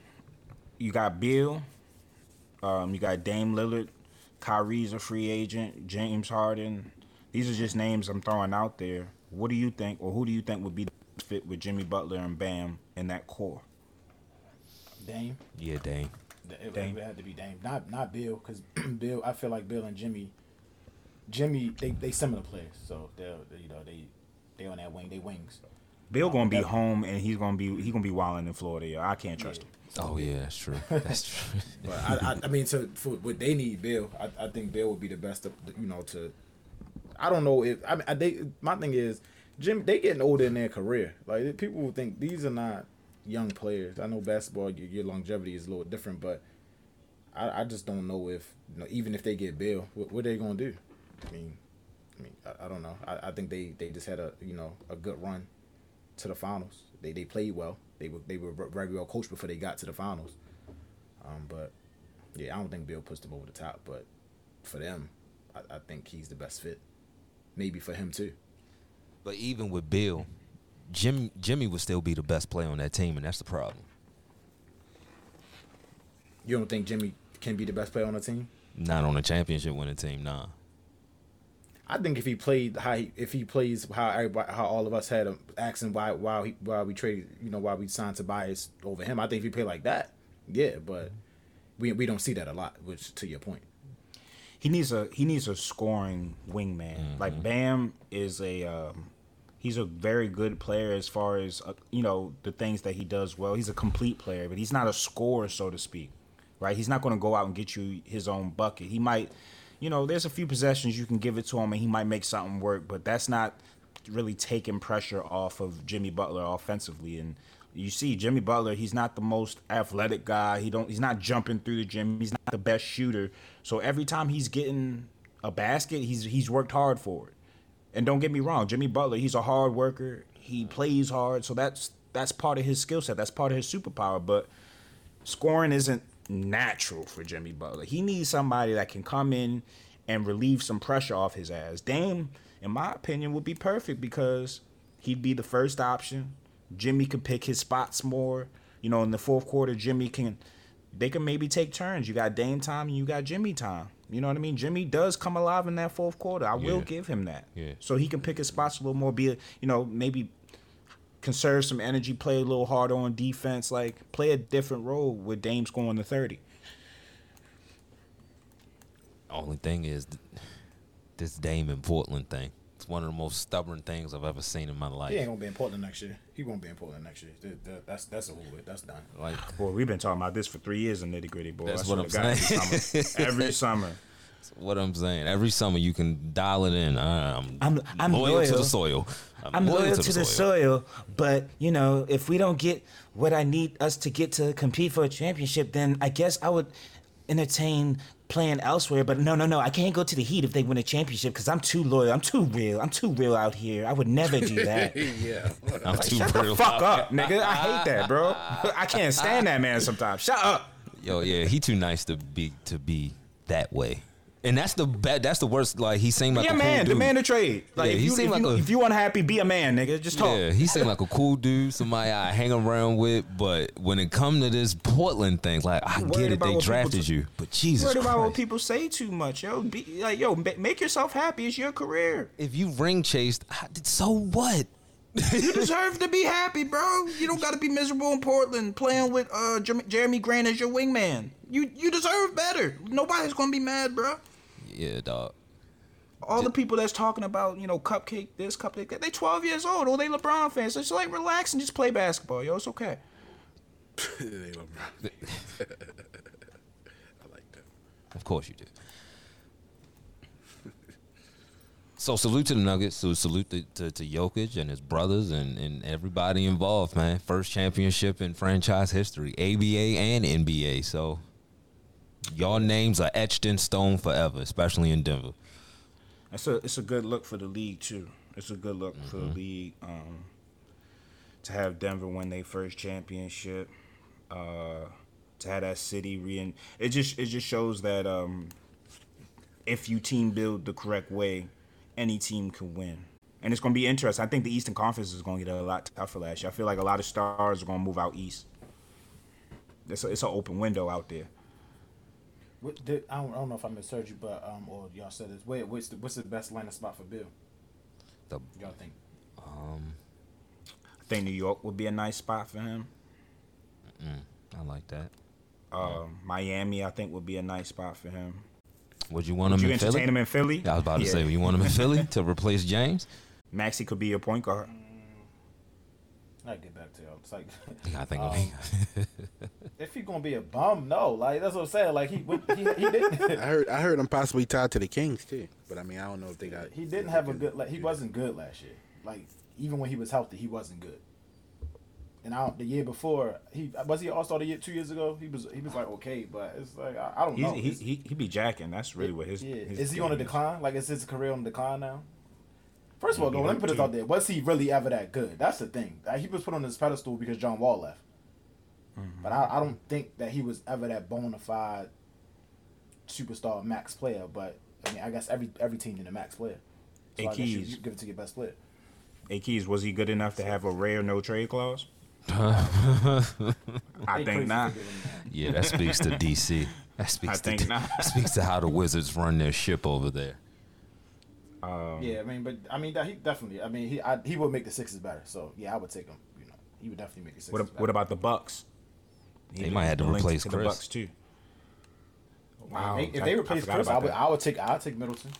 You got Beal. Um, you got Dame Lillard. Kyrie's a free agent. James Harden. These are just names I'm throwing out there. What do you think, or who do you think would be the best fit with Jimmy Butler and Bam in that core? Dame. yeah, Dame. It, Dame. it had to be Dame, not not Beal, because Beal. I feel like Beal and Jimmy, Jimmy, they they similar players, so they're they, you know they they on that wing, they wings. Beal gonna be home, and he's gonna be he gonna be wilding in Florida. Yo. I can't trust him. Oh yeah, that's true. That's true. But I, I, I mean, to for what they need, Beal, I, I think Beal would be the best. Of, you know, to I don't know if I mean I, they. My thing is, Jim, they getting older in their career. Like people will think these are not young players. I know basketball, your, your longevity is a little different, but I, I just don't know if you know, even if they get Beal, what, what they gonna do? I mean, I mean, I, I don't know. I, I think they, they just had a you know a good run to the finals. They they played well. They were they were very well coached before they got to the finals. Um, but yeah, I don't think Beal puts them over the top. But for them, I, I think he's the best fit. Maybe for him too. But even with Beal, Jim Jimmy would still be the best player on that team, and that's the problem. You don't think Jimmy can be the best player on the team? Not on a championship winning team, nah. I think if he played how he, if he plays how everybody, how all of us had him asking why why he, why we traded you know why we signed Tobias over him. I think if he played like that, yeah, but we we don't see that a lot. Which to your point, he needs a he needs a scoring wingman. Like Bam is a um, he's a very good player as far as uh, you know the things that he does well. He's a complete player, but he's not a scorer, so to speak. Right? He's not going to go out and get you his own bucket. He might, you know, there's a few possessions you can give it to him and he might make something work, but that's not really taking pressure off of Jimmy Butler offensively. And you see Jimmy Butler, he's not the most athletic guy. He don't he's not jumping through the gym. He's not the best shooter. So every time he's getting a basket, he's he's worked hard for it. And don't get me wrong, Jimmy Butler, he's a hard worker. He plays hard, so that's that's part of his skill set. That's part of his superpower. But scoring isn't natural for Jimmy Butler. He needs somebody that can come in and relieve some pressure off his ass. Dame, in my opinion, would be perfect because he'd be the first option. Jimmy could pick his spots more. You know, in the fourth quarter, Jimmy can they can maybe take turns. You got Dame time and you got Jimmy time. You know what I mean? Jimmy does come alive in that fourth quarter. I will give him that. Yeah. So he can pick his spots a little more. Be a, you know maybe conserve some energy, play a little harder on defense, like play a different role with Dame scoring the thirty. Only thing is this Dame in Portland thing. It's one of the most stubborn things I've ever seen in my life. He ain't gonna be in Portland next year. He won't be in Portland next year. Th- th- That's that's over with. That's done. Like Boy, we've been talking about this for three years in nitty gritty, boy. That's I what swear I'm to God, Every saying. summer. every summer. What I'm saying. Every summer you can dial it in. I'm, I'm- I'm loyal, to the soil. I'm loyal to the soil, but you know, if we don't get what I need us to get to compete for a championship, then I guess I would entertain playing elsewhere. But no, no, no, I can't go to the Heat if they win a championship because I'm too loyal. I'm too real. I'm too real out here. I would never do that. yeah. I'm too Shut the fuck up, nigga. I hate that, bro. I can't stand that man sometimes. Shut up. Yo, yeah, he too nice to be to be that way. And that's the bad. That's the worst. Like he seemed like Be a a cool man. dude. Demand a trade. Like Yeah, if you, seemed if, like you, a- if you unhappy, be a man, nigga. Just talk. Yeah, he seemed like a cool dude, somebody I hang around with. But when it come to this Portland thing, like I get it, they drafted you, but Jesus Worried about what people say too much, yo. Be, like, yo, make yourself happy. It's your career. if you ring chased, I- so what? You deserve to be happy, bro. You don't got to be miserable in Portland playing with uh, Jerami Grant as your wingman. You you deserve better. Nobody's gonna be mad, bro. Yeah, dog. All the people that's talking about, you know, cupcake this, cupcake that, they 12 years old Oh, they LeBron fans. It's like relax and just play basketball, yo. It's okay. They love me. I like that. Of course you do. So salute to the Nuggets. So salute to, to, to Jokic and his brothers and, and everybody involved, man. First championship in franchise history, ABA and NBA. So y'all names are etched in stone forever, especially in Denver. It's a it's a good look for the league too. It's a good look for the league um, to have Denver win their first championship. Uh, to have that city re it just it just shows that um, if you team build the correct way, any team can win. And it's going to be interesting. I think the Eastern Conference is going to get a lot tougher last year. I feel like a lot of stars are going to move out east. It's a, it's an open window out there. What did, I, don't, I don't know if I misheard you, but um, or y'all said this. Wait, what's the, what's the best landing spot for Beal? The, Y'all think? um, I think New York would be a nice spot for him. I like that. Uh, Miami, I think, would be a nice spot for him. Would you want Would him you in entertain Philly? him in Philly? I was about to Yeah. say, you want him in Philly to replace James? Maxey could be a point guard. I get back to y'all. It's like Yeah, I think Um, if he gonna be a bum, no. Like that's what I'm saying. Like he what- he, he didn't I heard I heard him possibly tied to the Kings too, but I mean I don't know if they got. he didn't have a good. Like, he wasn't good last year. Like even when he was healthy, he wasn't good. And I the year before, he was he All Star the year two years ago. He was he was like okay, but it's like I, I don't He's, know. he, he he be jacking. That's really what his. yeah, his is he on a game decline? Like is his career on decline now? First of all, though, let me put this out there. Was he really ever that good? That's the thing. He was put on this pedestal because John Wall left. Mm-hmm. But I, I don't think that he was ever that bona fide superstar max player. But I mean, I guess every every team need a max player. So Hey, I guess you, Keys. you give it to your best player. Hey Keys, was he good enough to have a rare no trade clause? I think not. giving him that. Yeah, that speaks to DC. That speaks I to think not. that speaks to how the Wizards run their ship over there. Yeah, I mean, but I mean, that he definitely. I mean, he I, he would make the Sixers better. So yeah, I would take him. You know, he would definitely make the Sixers. What better. what about the Bucks? They might have to replace to Khris. The Bucks too. Wow, If they, if I- they replace forgot Khris, I would. I would take I would take Middleton.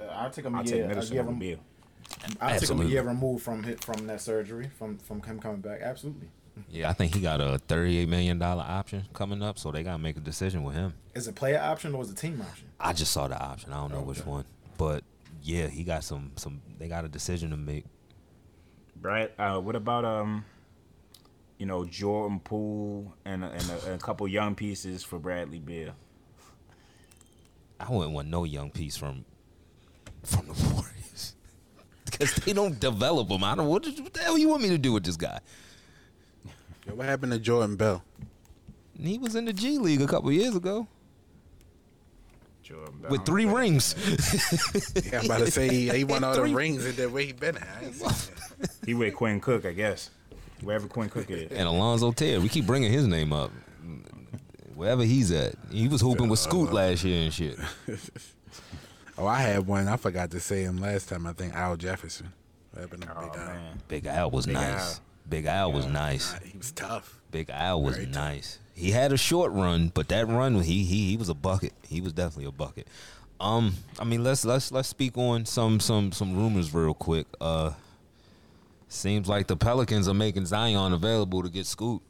Uh, I'd take him a I'll year, take a Middleton year over rem- Beal. I'd take him a Absolutely. year removed from hit from that surgery, from from him coming back. Absolutely. Yeah, I think he got a thirty-eight million dollar option coming up, so they gotta make a decision with him. Is it player option or is it team option? I just saw the option. I don't know which one, but yeah, he got some some. They got a decision to make. Brad, uh, what about um, you know, Jordan Poole and a, and a, and a couple young pieces for Bradley Beal? I wouldn't want no young piece from from the Warriors because they don't develop them. I don't. What, what the hell you want me to do with this guy? Yo, what happened to Jordan Bell? He was in the G League a couple years ago Jordan Bell. with three rings. Yeah, I'm about to say he, he won all the rings and then where he been at. I ain't seen that. He with Quinn Cook, I guess. Wherever Quinn Cook is. and Alonzo Ted. We keep bringing his name up. Wherever he's at, he was hooping with Scoot uh, last year and shit. Oh, I had one. I forgot to say him last time. I think Al Jefferson. What happened to Oh Big Al? Big Al was Big nice. Al. Big Al was nice. He was tough. Big Al was Very tough. nice. He had a short run, but that run he he he was a bucket. He was definitely a bucket. Um, I mean let's let's let's speak on some some some rumors real quick. Uh, seems like the Pelicans are making Zion available to get scooped.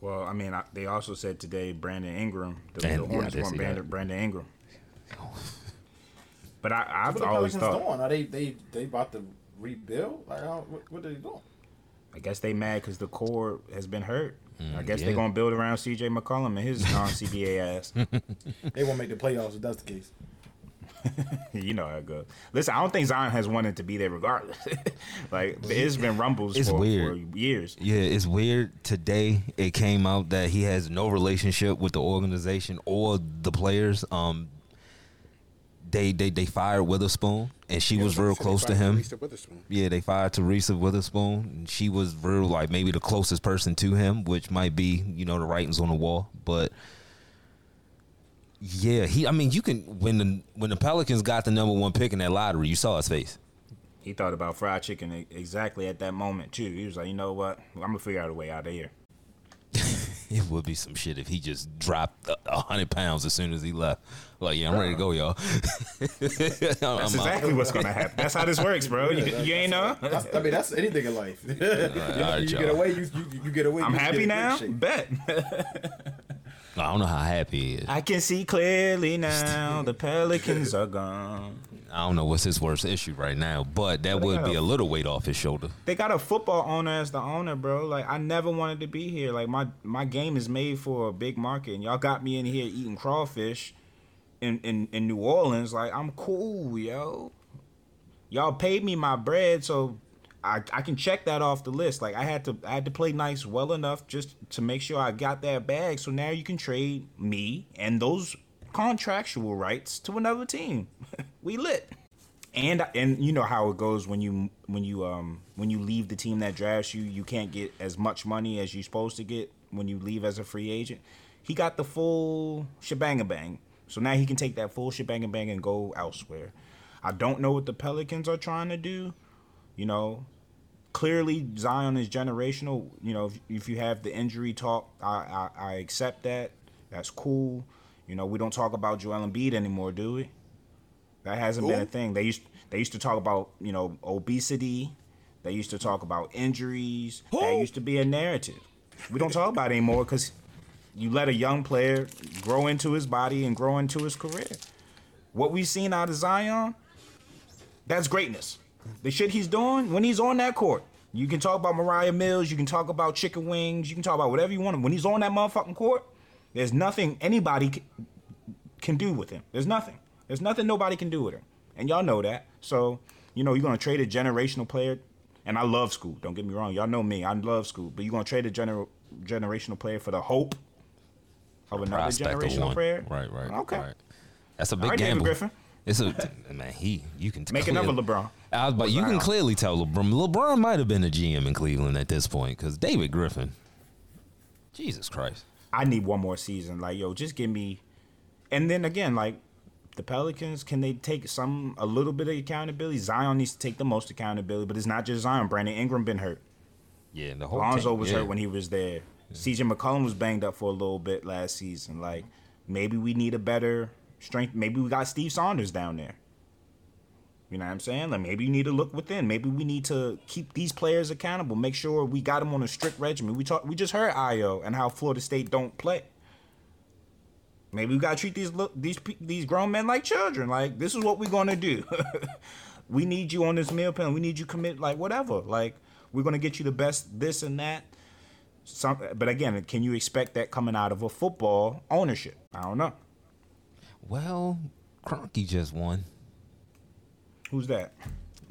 Well, I mean, I, they also said today Brandon Ingram, the, And- the Hornets I did want Brandon. Brandon Ingram. But I, I've What the always Pelicans thought, doing? Are they they they about to rebuild? Like, what, what are they doing? I guess they mad because the core has been hurt. I guess Mm, yeah. they're gonna build around C.J. McCollum and his non-CBA ass. They won't make the playoffs if that's the case. you know how it goes. Listen, I don't think Zion has wanted to be there regardless. like it's been rumbles It's for, weird. for years. Yeah, it's weird. Today it came out that he has no relationship with the organization or the players. Um, they they they fired Witherspoon, and she was real close to him. Lisa Witherspoon. Yeah, they fired Teresa Witherspoon, and she was real like maybe the closest person to him, which might be you know the writings on the wall. But yeah, he. I mean, you can when the when the Pelicans got the number one pick in that lottery, you saw his face. He thought about fried chicken exactly at that moment too. He was like, you know what? I'm gonna figure out a way out of here. It would be some shit if he just dropped a- a hundred pounds as soon as he left. Like, yeah, I'm ready to go, y'all. That's I'm, exactly what's gonna happen. That's how this works, bro. You, you ain't know. That's, I mean, that's anything in life. you, right, you get away, you, you, you get away. I'm you happy now. Bet. I don't know how happy he is. I can see clearly now. The Pelicans are gone. I don't know what's his worst issue right now, but that Well, would be a a- little weight off his shoulder. They got a football owner as the owner, bro. Like I never wanted to be here. Like my my game is made for a big market, and y'all got me in here eating crawfish in in, in New Orleans. Like I'm cool, yo. Y'all paid me my bread, so I I can check that off the list. Like I had to I had to play nice well enough just to make sure I got that bag. So now you can trade me and those contractual rights to another team. we lit and and you know how it goes when you when you um when you leave the team that drafts you you can't get as much money as you're supposed to get when you leave as a free agent he got the full shebang bang so now he can take that full shebang and bang and go elsewhere i don't know what the pelicans are trying to do you know clearly zion is generational you know if, if you have the injury talk I, I i accept that that's cool you know we don't talk about joel Embiid anymore do we that hasn't been a thing. They used they used to talk about you know obesity. They used to talk about injuries. That used to be a narrative. We don't talk about it anymore because you let a young player grow into his body and grow into his career. What we've seen out of Zion, that's greatness. The shit he's doing when he's on that court. You can talk about Moriah Mills. You can talk about chicken wings. You can talk about whatever you want. When he's on that motherfucking court, there's nothing anybody can, do with him. There's nothing. There's nothing nobody can do with him. And y'all know that. So, you know, you're gonna trade a generational player. And I love school. Don't get me wrong. Y'all know me. I love school. But you're gonna trade a gener- generational player for the hope of another Prospect of generational player. Right, right. Okay. Right. That's a big right, David gamble. Griffin. It's a man. He you can Make clearly- another LeBron. I was, but you can clearly tell LeBron. LeBron might have been a GM in Cleveland at this point because David Griffin. Jesus Christ. I need one more season. Like, yo, just give me. And then again, like the Pelicans, can they take some a little bit of accountability? Zion needs to take the most accountability, but it's not just Zion. Brandon Ingram been hurt. Yeah, the whole Lonzo team, was yeah. hurt when he was there. CJ McCollum was banged up for a little bit last season. Like maybe we need a better strength. Maybe we got Steve Saunders down there. You know what I'm saying? Like maybe you need to look within. Maybe we need to keep these players accountable. Make sure we got them on a strict regimen. We talk. We just heard Ayo and how Florida State don't play. Maybe we gotta treat these look these these grown men like children. Like this is what we're gonna do. we need you on this meal plan. We need you commit like whatever. Like we're gonna get you the best this and that. Some, but again, can you expect that coming out of a football ownership? I don't know. Well, Kroenke just won. Who's that?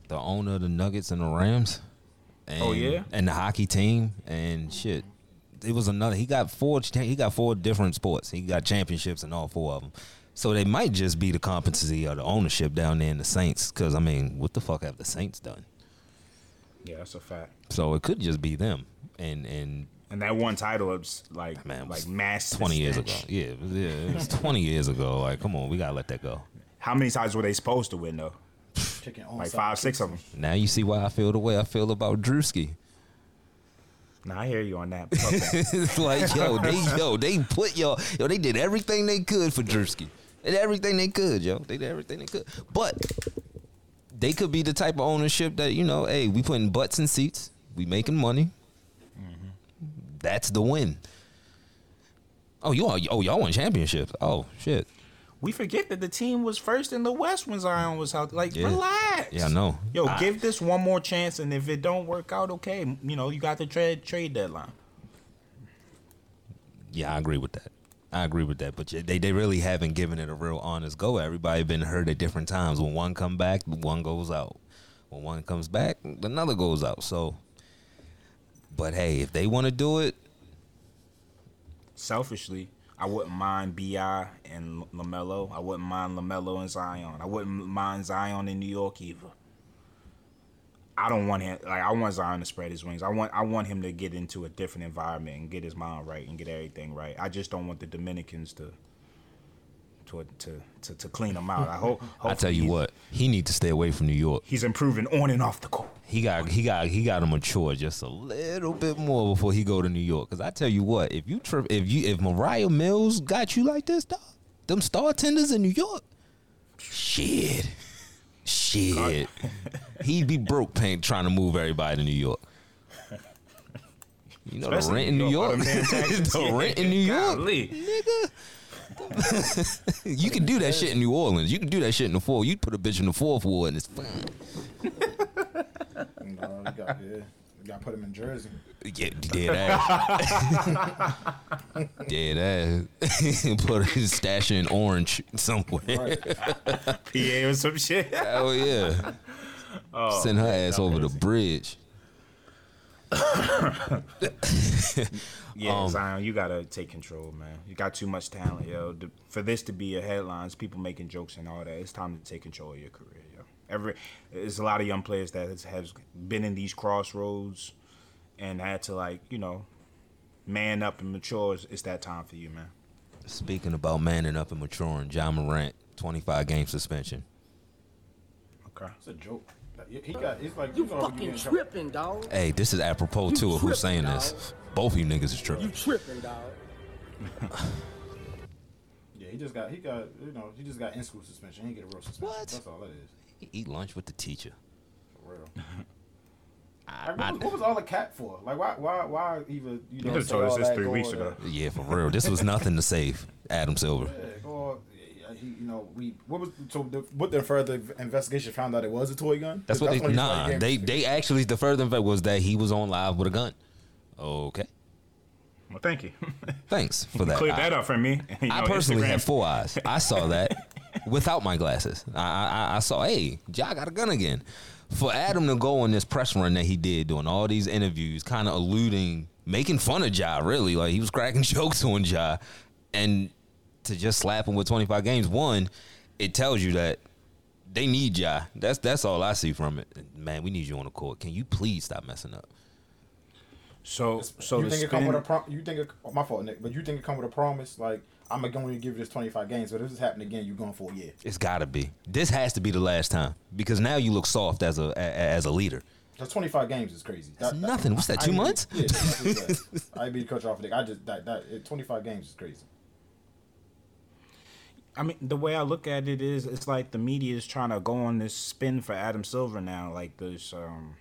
The owner of the Nuggets and the Rams. And, Oh, yeah? and the hockey team and shit. It was another. He got four. He got four different sports. He got championships in all four of them. So they might just be the competency of the ownership down there in the Saints. Because I mean, what the fuck have the Saints done? Yeah, that's a fact. So it could just be them. And and And that one title was like Man, it like was mass twenty years ago. Yeah, yeah, it was twenty years ago. Like, come on, we gotta let that go. How many times were they supposed to win though? Chicken Like side five, six of them. Now you see why I feel the way I feel about Drewski. Now I hear you on that. That. it's like yo, they yo, they put yo, yo, they did everything they could for Drewski. They did everything they could, yo. They did everything they could. But they could be the type of ownership that, you know, hey, we putting butts in seats, we making money. That's the win. Oh, you all oh y'all won championships. Oh shit. we forget that the team was first in the West when Zion was out. Like, Yeah. relax. Yeah, I know. Yo, I- give this one more chance, and if it don't work out, okay, you know, you got the trade trade deadline. Yeah, I agree with that. I agree with that. But they, they really haven't given it a real honest go. Everybody been hurt at different times. When one come back, one goes out. When one comes back, another goes out. So, but hey, if they want to do it, Selfishly, I wouldn't mind Bi and Lamelo. I wouldn't mind Lamelo and Zion. I wouldn't mind Zion in New York either. I don't want him like I want Zion to spread his wings. I want I want him to get into a different environment and get his mind right and get everything right. I just don't want the Dominicans to to to to, to clean him out. I hope. I tell you what, he need to stay away from New York. he's improving on and off the court. He got he got he got to mature just a little bit more before he go to New York. Cause I tell you what, if you trip, if you if Moriah Mills got you like this, dog, them star tenders in New York, shit, shit, he'd be broke paying trying to move everybody to New York. You know the Especially rent in New York, all them damn taxes. the rent in New York, nigga. you can do that shit in New Orleans. You can do that shit in the fourth. You put a bitch in the fourth ward and it's fine. You know, you got, yeah, you got to put him in Jersey. Yeah, dead ass. dead ass. Put his stash in orange somewhere. PA or some shit. Hell yeah. Oh, Send her ass over the bridge. Yeah, Um, Zion, you gotta take control, man. You got too much talent, yo. For this to be a headlines, people making jokes and all that, it's time to take control of your career, yo. Every there's a lot of young players that has, has been in these crossroads and had to like, you know, man up and mature. It's, it's that time for you, man. Speaking about manning up and maturing, Ja Morant, 25 game suspension. Okay. It's a joke. He- He got. It's like You fucking get in trouble- tripping, dog. Hey, this is apropos too of who's saying this. Both of you niggas is tripping. You tripping. tripping, dog. Yeah, he just got. He got. You know, he just got in school suspension. He didn't get a real suspension. What? That's all that is. Eat lunch with the teacher. For real. Like, what, was, what was all the cat for? Like, why, why, why even you know? told us this three weeks ago. the- Yeah, for real. This was nothing to save Adam Silver. Yeah, go He, you know, we what was so the, what the further investigation found out it was a toy gun. That's what they when he nah. getting They suspicious. they actually the further fact was that he was on live with a gun. Okay, Well, thank you. thanks for that. Cleared I- that up for me. You I know, personally Instagram- have four eyes. I saw that without my glasses. I, I I saw, hey, Ja got a gun again. For Adam to go on this press run that he did, doing all these interviews, kind of alluding, making fun of Ja, really, like he was cracking jokes on Ja, and to just slap him with 25 games, one, it tells you that they need Ja. That's that's all I see from it. Man, we need you on the court. Can you please stop messing up? So, so you the think it come with a prom- you think it, oh, my fault Nick but you think it come with a promise like I'm going to give you this 25 games but if this happen again you're going for a year It's got to be. This has to be the last time because now you look soft as a, a as a leader. that's 25 games is crazy That's That- nothing. What's that, two ain't- months? yeah that's just. I be the coach off Nick I just that, that 25 games is crazy I mean, the way I look at it is, it's like the media is trying to go on this spin for Adam Silver now, like this um,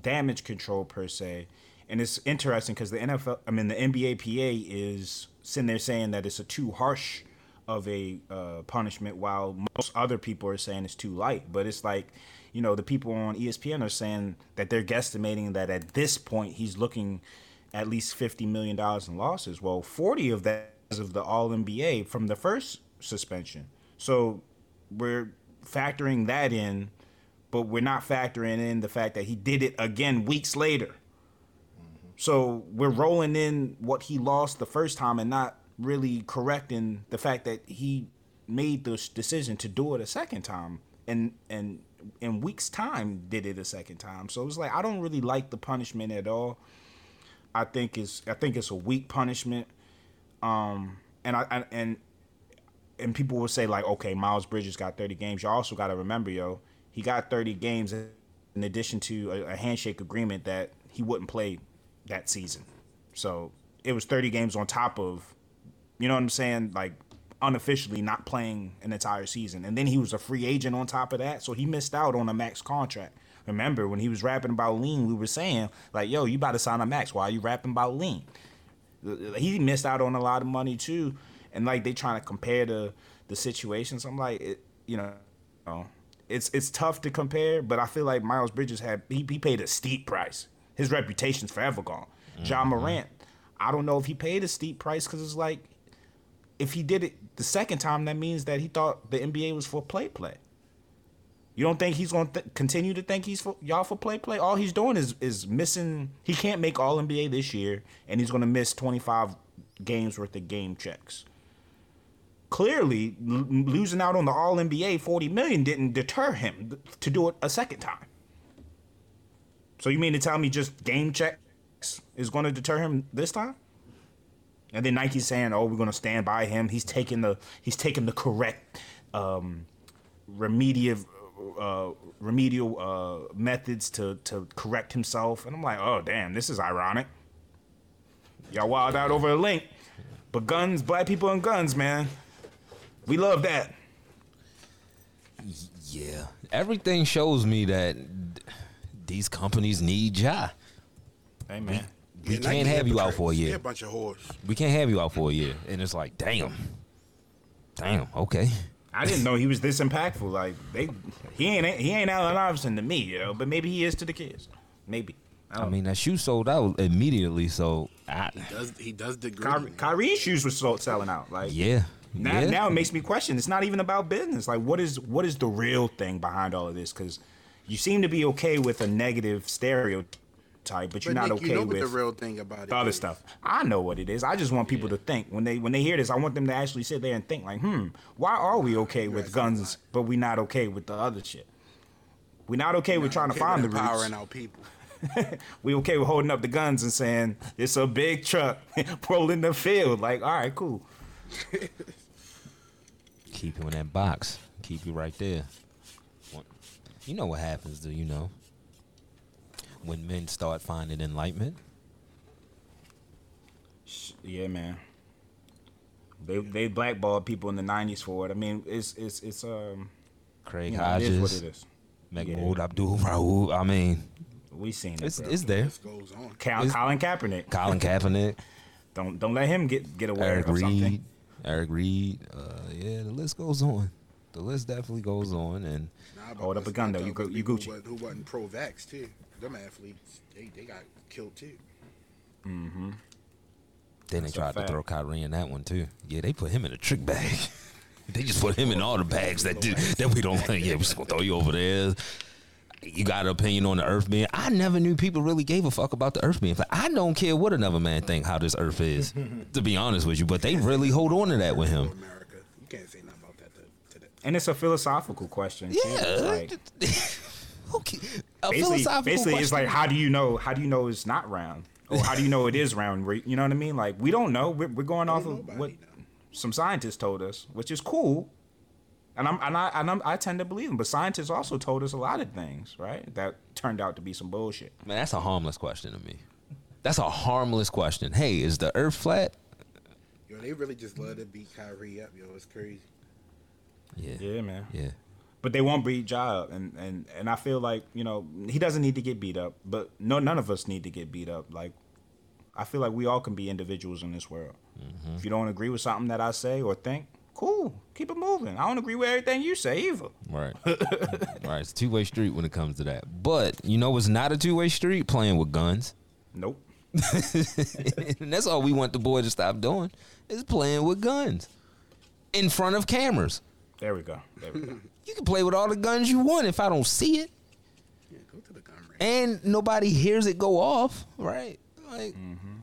damage control per se. And it's interesting because the NFL, I mean, the NBA PA is sitting there saying that it's a too harsh of a uh, punishment, while most other people are saying it's too light. But it's like, you know, the people on ESPN are saying that they're guesstimating that at this point he's looking at least fifty million dollars in losses. Well, forty of that is of the All NBA from the first suspension. So we're factoring that in, but we're not factoring in the fact that he did it again weeks later. So we're rolling in what he lost the first time and not really correcting the fact that he made the decision to do it a second time and and in weeks time did it a second time. So it's like I don't really like the punishment at all. I think it's I think it's a weak punishment. Um and I, I and and people will say like, okay, Miles Bridges got 30 games. You also got to remember, yo, he got 30 games in addition to a, a handshake agreement that he wouldn't play that season. So it was 30 games on top of, you know what I'm saying, like unofficially not playing an entire season. And then he was a free agent on top of that, so he missed out on a max contract. Remember when he was rapping about lean, we were saying like, "Yo, you about to sign a max? Why are you rapping about lean?" He missed out on a lot of money too, and like they trying to compare the the situations. I'm like, it, you know, it's it's tough to compare, but I feel like Miles Bridges had he, he paid a steep price. His reputation's forever gone. Ja mm-hmm. Morant, I don't know if he paid a steep price because it's like if he did it the second time, that means that he thought the NBA was for play play. You don't think he's going to th- continue to think he's for y'all for play play? All he's doing is is missing. He can't make All NBA this year, and he's going to miss twenty five games worth of game checks. Clearly, l- losing out on the All NBA forty million didn't deter him to do it a second time. So you mean to tell me just game checks is going to deter him this time? And then Nike's saying, "Oh, we're going to stand by him. He's taking the he's taking the correct um, remedial uh, remedial uh, methods to to correct himself." And I'm like, "Oh, damn, this is ironic. Y'all wild out over a link, but guns, black people and guns, man, we love that." Yeah, everything shows me that these companies need Ja. Hey, man. We Yeah, can't have you out for a year. a bunch of whores. We can't have you out for a year, and it's like, damn, damn, okay. I didn't know he was this impactful. Like they, he ain't he ain't Allen Iverson to me, you know, but maybe he is to the kids. Maybe. I, I mean, that shoe sold out immediately, so I, Does he does the Kyrie, Kyrie's shoes were sold, selling out. Like yeah, Now, yeah. now it makes me question. It's not even about business. Like, what is what is the real thing behind all of this? Because you seem to be okay with a negative stereotype, but you're But not Nick, okay you know with what the real thing about it the other is. stuff. I know what it is. I just want people to think when they when they hear this. I want them to actually sit there and think like, hmm, why are we okay with guns, but we not okay with the other shit? We're not okay with trying to find the with roots. empowering our people. we okay with holding up the guns and saying it's a big truck rolling the field. Like, all right, cool. keep you in that box, keep you right there. What- You know what happens, do you know? When men start finding enlightenment, Yeah, man. They they blackballed people in the '90s for it. I mean, it's it's it's um. Craig you know, it is what Hodges, it is. Mahmoud Abdul Rauf. I mean, We seen it. it's bro. it's there. This goes on. Cal- it's- Colin Kaepernick. Colin Kaepernick, Don't don't let him get get away Eric of something. Reid, Eric Reid. Uh, yeah, the list goes on. The list definitely goes on, and Nah, but Hold up let's a gun, though. You go- you people Gucci. Who, wa- who wasn't pro-vax too. Them athletes, they, they got killed too. Mm-hmm. Then they That's a tried to throw Kyrie in that one too. Yeah, they put him in a trick bag. they just put him in all the bags that did, that we don't. Think. Yeah, we're just gonna throw you over there. You got an opinion on the Earth being? I never knew people really gave a fuck about the Earth being. flat. I don't care what another man think how this Earth is. to be honest with you, but they really hold on to that with him. America, you can't say nothing about that to, to that. And it's a philosophical question. too. It's Yeah, like, okay. A basically, philosophical basically it's like how do you know how do you know it's not round or how do you know it is round? You know what I mean? Like we don't know. We're, we're going off of what know. some scientists told us, which is cool. And I'm and I and I'm, I tend to believe them, but scientists also told us a lot of things, right? That turned out to be some bullshit. Man, that's a harmless question to me. That's a harmless question. Hey, is the Earth flat? Yo, they really just love to beat Kyrie up. Yo, it's crazy. Yeah. Yeah, man. Yeah. But they won't beat Ja up, and and and I feel like you know he doesn't need to get beat up, but no, none of us need to get beat up. Like I feel like we all can be individuals in this world. Mm-hmm. If you don't agree with something that I say or think, cool, keep it moving. I don't agree with everything you say either. Right. right. It's a two way street when it comes to that. But you know it's not a two way street? Playing with guns. Nope. and that's all we want the boy to stop doing is playing with guns in front of cameras. There we go. There we go. You can play with all the guns you want if I don't see it. Yeah, go to the gun range. and nobody hears it go off, right? Like, mm-hmm.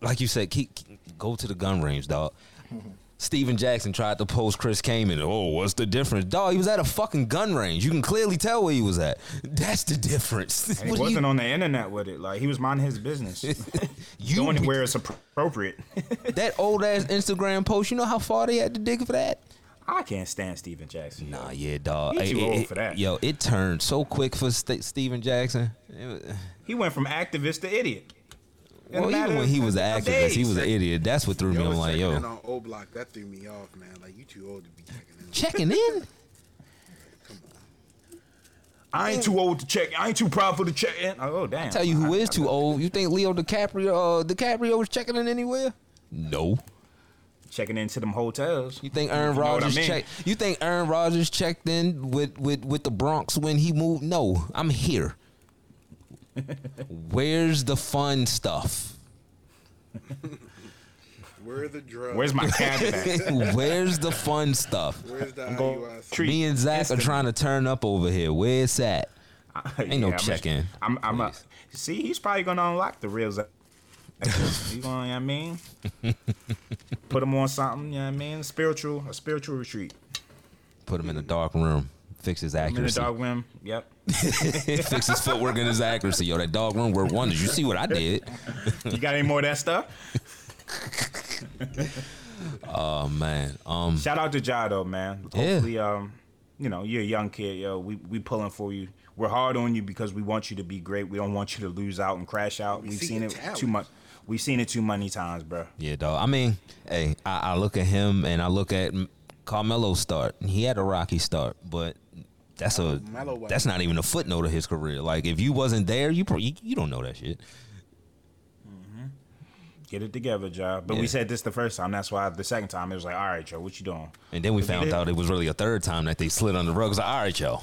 like you said, keep, keep- go to the gun range, dog. Stephen Jackson tried to post Chris Kaman. Oh, what's the difference, dog? He was at a fucking gun range. You can clearly tell where he was at. That's the difference. And he wasn't you- on the internet with it. Like he was minding his business. You Going be- where it's appropriate. that old ass Instagram post. You know how far they had to dig for that? I can't stand Stephen Jackson. Nah, yeah, dog. He too old it- for that. Yo, it turned so quick for St- Stephen Jackson. Was- He went from activist to idiot. In well, even when he was an of activist, he was an idiot. That's what threw me. I'm like, yo, on O Block, that threw me off, man. Like you too old to be checking in. checking in. I ain't too old to check. I ain't too proud for the check in. Oh damn! Tell you who I- is I- too old. You think Leo DiCaprio uh, DiCaprio was checking in anywhere? No. Checking into them hotels. You think Aaron You know I Rodgers mean? checked? You think Aaron Rodgers checked in with, with, with the Bronx when he moved? No, I'm here. Where's the fun stuff? Where the drugs? Where's my cab at? Where's the fun stuff? Where's the Go IUIC? Me and Zach instant. are trying to turn up over here. Where's that? Ain't no I'm check-in. I'm, I'm a, see, he's probably gonna unlock the real Zach. You know what I mean? Put him on something. You know what I mean? Spiritual, a spiritual retreat. Put him in a dark room. Fix his I'm in the accuracy. dog room. Yep. Fix his footwork and his accuracy. Yo, that dog room worth wonders. You see what I did? You got any more of that stuff? Oh man. Um. Shout out to Ja though, man. Yeah. Um, you know, you're a young kid, yo. We we pulling for you. We're hard on you because we want you to be great. We don't want you to lose out and crash out. We We've see seen it talent. too much. We've seen it too many times, bro. Yeah, dog. I mean, hey, I, I look at him and I look at Carmelo's start. He had a rocky start, but that's a that's not even a footnote of his career. Like if you wasn't there, you pro- you, you don't know that shit. Mm-hmm. Get it together, Ja. But Yeah. we said this the first time. That's why the second time it was like, all right, Joe, what you doing? And then we found out it was really a third time that they slid on the rug. It was like, all right, yo.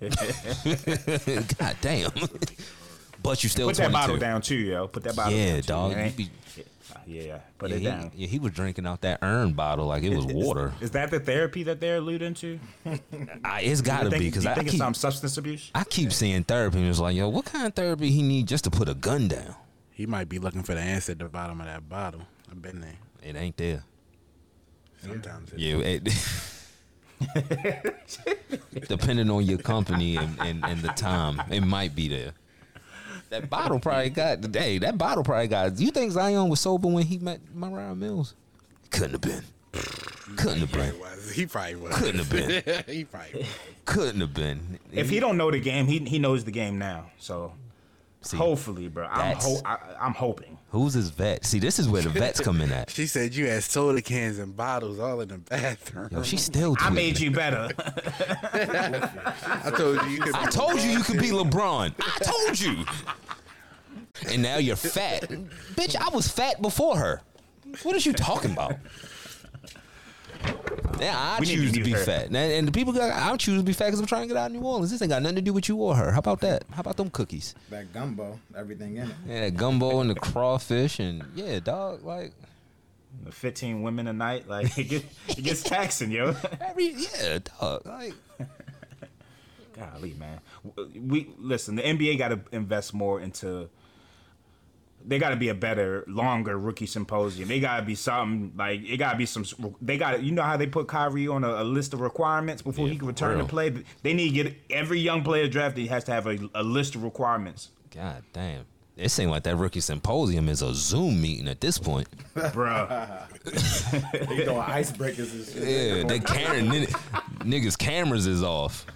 God damn. but you still Put that bottle down too, yo. Put that bottle Yeah, down. too. dog. It You be- yeah, yeah. Put yeah, it he, down. yeah, he was drinking out that urn bottle like it was Is- water. Is, that the therapy that they're alluding to? I, ah, it's got to be because you I think it's keep some substance abuse. I keep seeing therapy and it's like, yo, what kind of therapy he need just to put a gun down? He might be looking for the answer at the bottom of that bottle. I've been there. It ain't there. Sometimes it Yeah, it, depending on your company and, and, and the time, it might be there. That bottle probably got today. That bottle probably got. You think Zion was sober when he met Moriah Mills? Couldn't have been. Couldn't have been. He was. He probably was. Couldn't have been. he probably was. Couldn't have been. If he don't know the game, he he knows the game now. So See, hopefully, bro. I'm ho- I, I'm hoping. who's his vet? See, this is where the vets come in at. She said you had soda cans and bottles all in the bathroom. Yo, she still. I made you better. I told you you could. I told you you could be LeBron. I told you. And now you're fat. Bitch, I was fat before her. What is you talking about? Yeah, I We choose to to be her. fat. And, and the people got, I choose to be fat because I'm trying to get out of New Orleans. This ain't got nothing to do with you or her. How about that? How about them cookies? That gumbo, everything in it. Yeah, that gumbo and the crawfish and yeah, dog. Like 15 women a night, like it gets, it gets taxing, yo. every yeah, dog. Like Golly, man. We listen. The NBA got to invest more into. They got to be a better, longer rookie symposium. They got to be something like it. Got to be some. They got. You know how they put Kyrie on a, a list of requirements before Yeah, he can return real. to play. They need to get every young player drafted has to have a, a list of requirements, God damn. It seemed like that rookie symposium is a Zoom meeting at this point. bro. They doing icebreakers and shit. Yeah, they camera niggas cameras is off.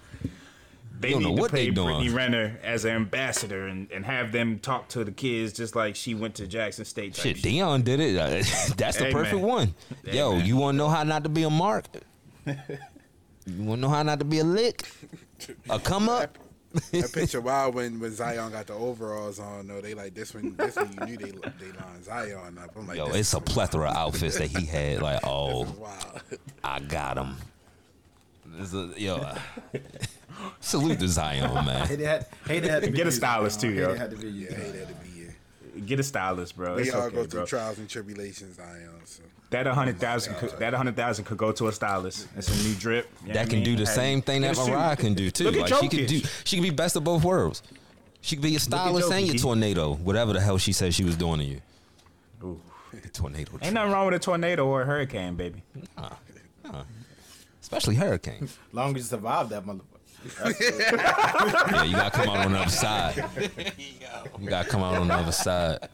They don't need know to what pay they doing. Brittany Renner as an ambassador and, and have them talk to the kids just like she went to Jackson State. Shit, shit. Deion did it. Uh, That's the Hey, perfect man. one. Hey, Yo, man. you want to know how not to be a mark? You wanna know how not to be a lick? A come up? I picture wild when, when Zion got the overalls on. though. they like this one. This one you knew they they lined Zion up. I'm like, Yo, it's a plethora of outfits that he had. Like, oh, wild. I got him. This is- yo, salute to Zion, man. Hey, they had, hey, they had to be Get a stylist, too, yo. they had to be you, hate that to be here. Get a stylist, bro. We It's all okay, go through bro. trials and tribulations, Zion. So. That a hundred thousand, could, that a hundred thousand could go to a stylist. It's a new drip. You know That what I can do the Hey, same thing that. Moriah can do too. Look at like she could do, she could be best of both worlds. She could be a stylist and your tornado, whatever the hell she said she was doing to you. Ooh. The tornado, Ain't nothing wrong with a tornado or a hurricane, baby. especially hurricanes. Long as you survive that motherfucker. Yeah, you gotta come out on the other side. You gotta come out on the other side.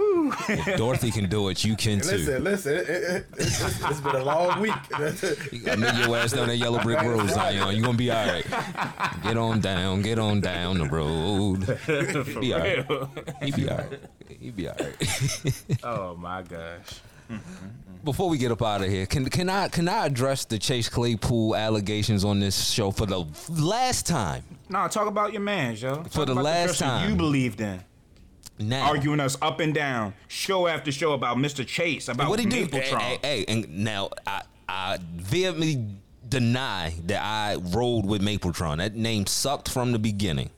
If Dorothy can do it, you can too. Listen, listen. It, it, it, it's, it's been a long week. You gotta make your ass down that yellow brick road, Zion. You gonna be all right. Get on down, get on down the road. You be all right. You be all right. You be all right. Oh my gosh. Before we get up out of here, can can I can I address the Chase Claypool allegations on this show for the last time? No, talk about your man, yo. Talk For the about last person time. you believed in, Now, arguing us up and down, show after show about Mr. Chase, about what he do? Mapletron. Hey, hey, hey, and now I I vehemently deny that I rolled with Mapletron. That name sucked from the beginning.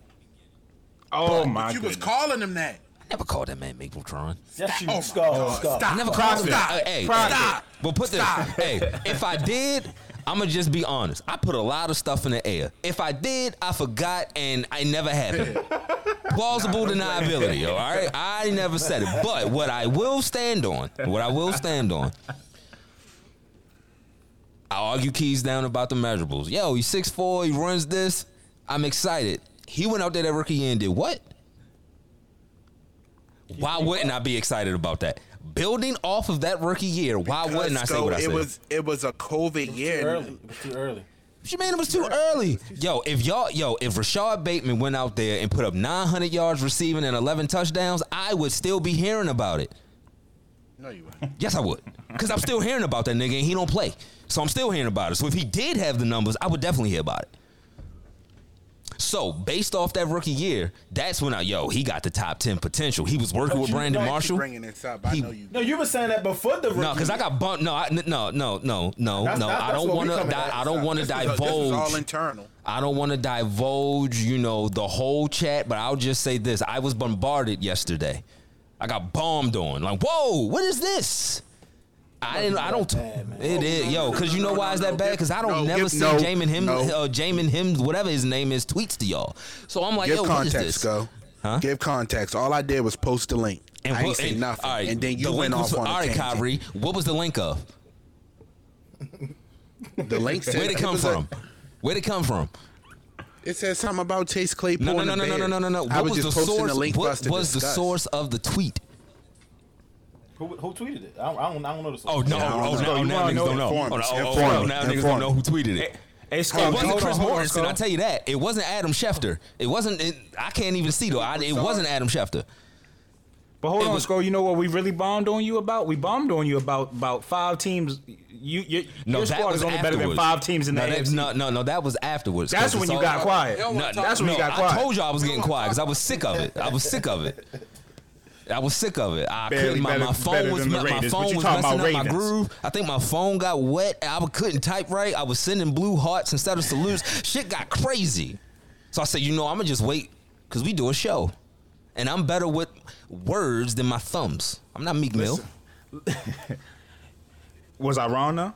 oh my god. you was calling him that. I never called that man Mapletron. Yes, you Oh my skull, God. skull. I never called him. Stop. Hey, Stop. hey, Well, put this. Hey, if I did, I'ma just be honest. I put a lot of stuff in the air. If I did, I forgot and I never happened. Plausible deniability. All right, I never said it. But what I will stand on, what I will stand on. I argue keys down about the measurables. Yo, he's 6'4", he runs this. I'm excited. He went out there that rookie year and did what? Why wouldn't I be excited about that? Building off of that rookie year, why wouldn't I say Because, what though, I it said? was it was a COVID Too year. early. It was too early. What you mean it was too early? Yo, if y'all, yo, if Rashod Bateman went out there and put up 900 yards receiving and 11 touchdowns, I would still be hearing about it. No, you wouldn't. Yes, I would. Because I'm still hearing about that nigga and he don't play. So I'm still hearing about it. So if he did have the numbers, I would definitely hear about it. So based off that rookie year, that's when I, yo, he got the top 10 potential. He was working But with Brandon Marshall. bringing this up. I He- know you. No, you were saying that before the rookie. No, because I got bumped. No, I, no, no, no, no, no. That's- I don't want to. coming. I don't want to This was, this was all divulge. internal. I don't want to divulge, you know, the whole chat, but I'll just say this. I was bombarded yesterday. I got bombed on. Like, whoa, what is this? I didn't. I don't. bad. It is, yo, because you know why is that bad? Because I don't No, never see no, Jamin him, no. uh, Jamin him, whatever his name is, tweets to y'all. So I'm like, Give yo, what is context, this? go. Huh? Give context. All I did was post the link. I ain't say nothing. all right, and then you the went link was- off on All a tangent. Kyrie, what was the link of? The link said Where'd it come was a- from? Where'd it come from? it said something about Chase Claypool. No, no, no, no, no, no, no, no, no. I What was, was, just the posting source? the link what to was the source of the tweet? Who, who tweeted it? I don't, I don't, I don't know the source. Oh no! Yeah, oh know. now, oh, oh, oh, now niggas don't know. Oh, us, oh, oh, inform oh, us, now niggas don't know who tweeted it. Hey, It wasn't hold Chris on, hold Mortensen. I tell you that. It wasn't Adam Schefter. It wasn't. It, I can't even see though. I, it wasn't Adam Schefter. But hold It on, was- Sko. You know what we really bombed on you about? We bombed on you about about five teams. You, you No, your squad is only better than five teams in the no, that, AFC. no, no, no. That was afterwards. That's 'cause when you all- got quiet. No, That's when no, you got quiet. I told you I was getting quiet because I was sick of it. I was sick of it. I was sick of it. I Barely couldn't. My, better- my phone better was than the my Raiders, but phone you was talking messing about up my Ravens. groove. I think my phone got wet. I couldn't type right. I was sending blue hearts instead of salutes. Shit got crazy. So I said, you know, I'm gonna just wait because we do a show, and I'm better with words than my thumbs. I'm not Meek Mill. Was I wrong though?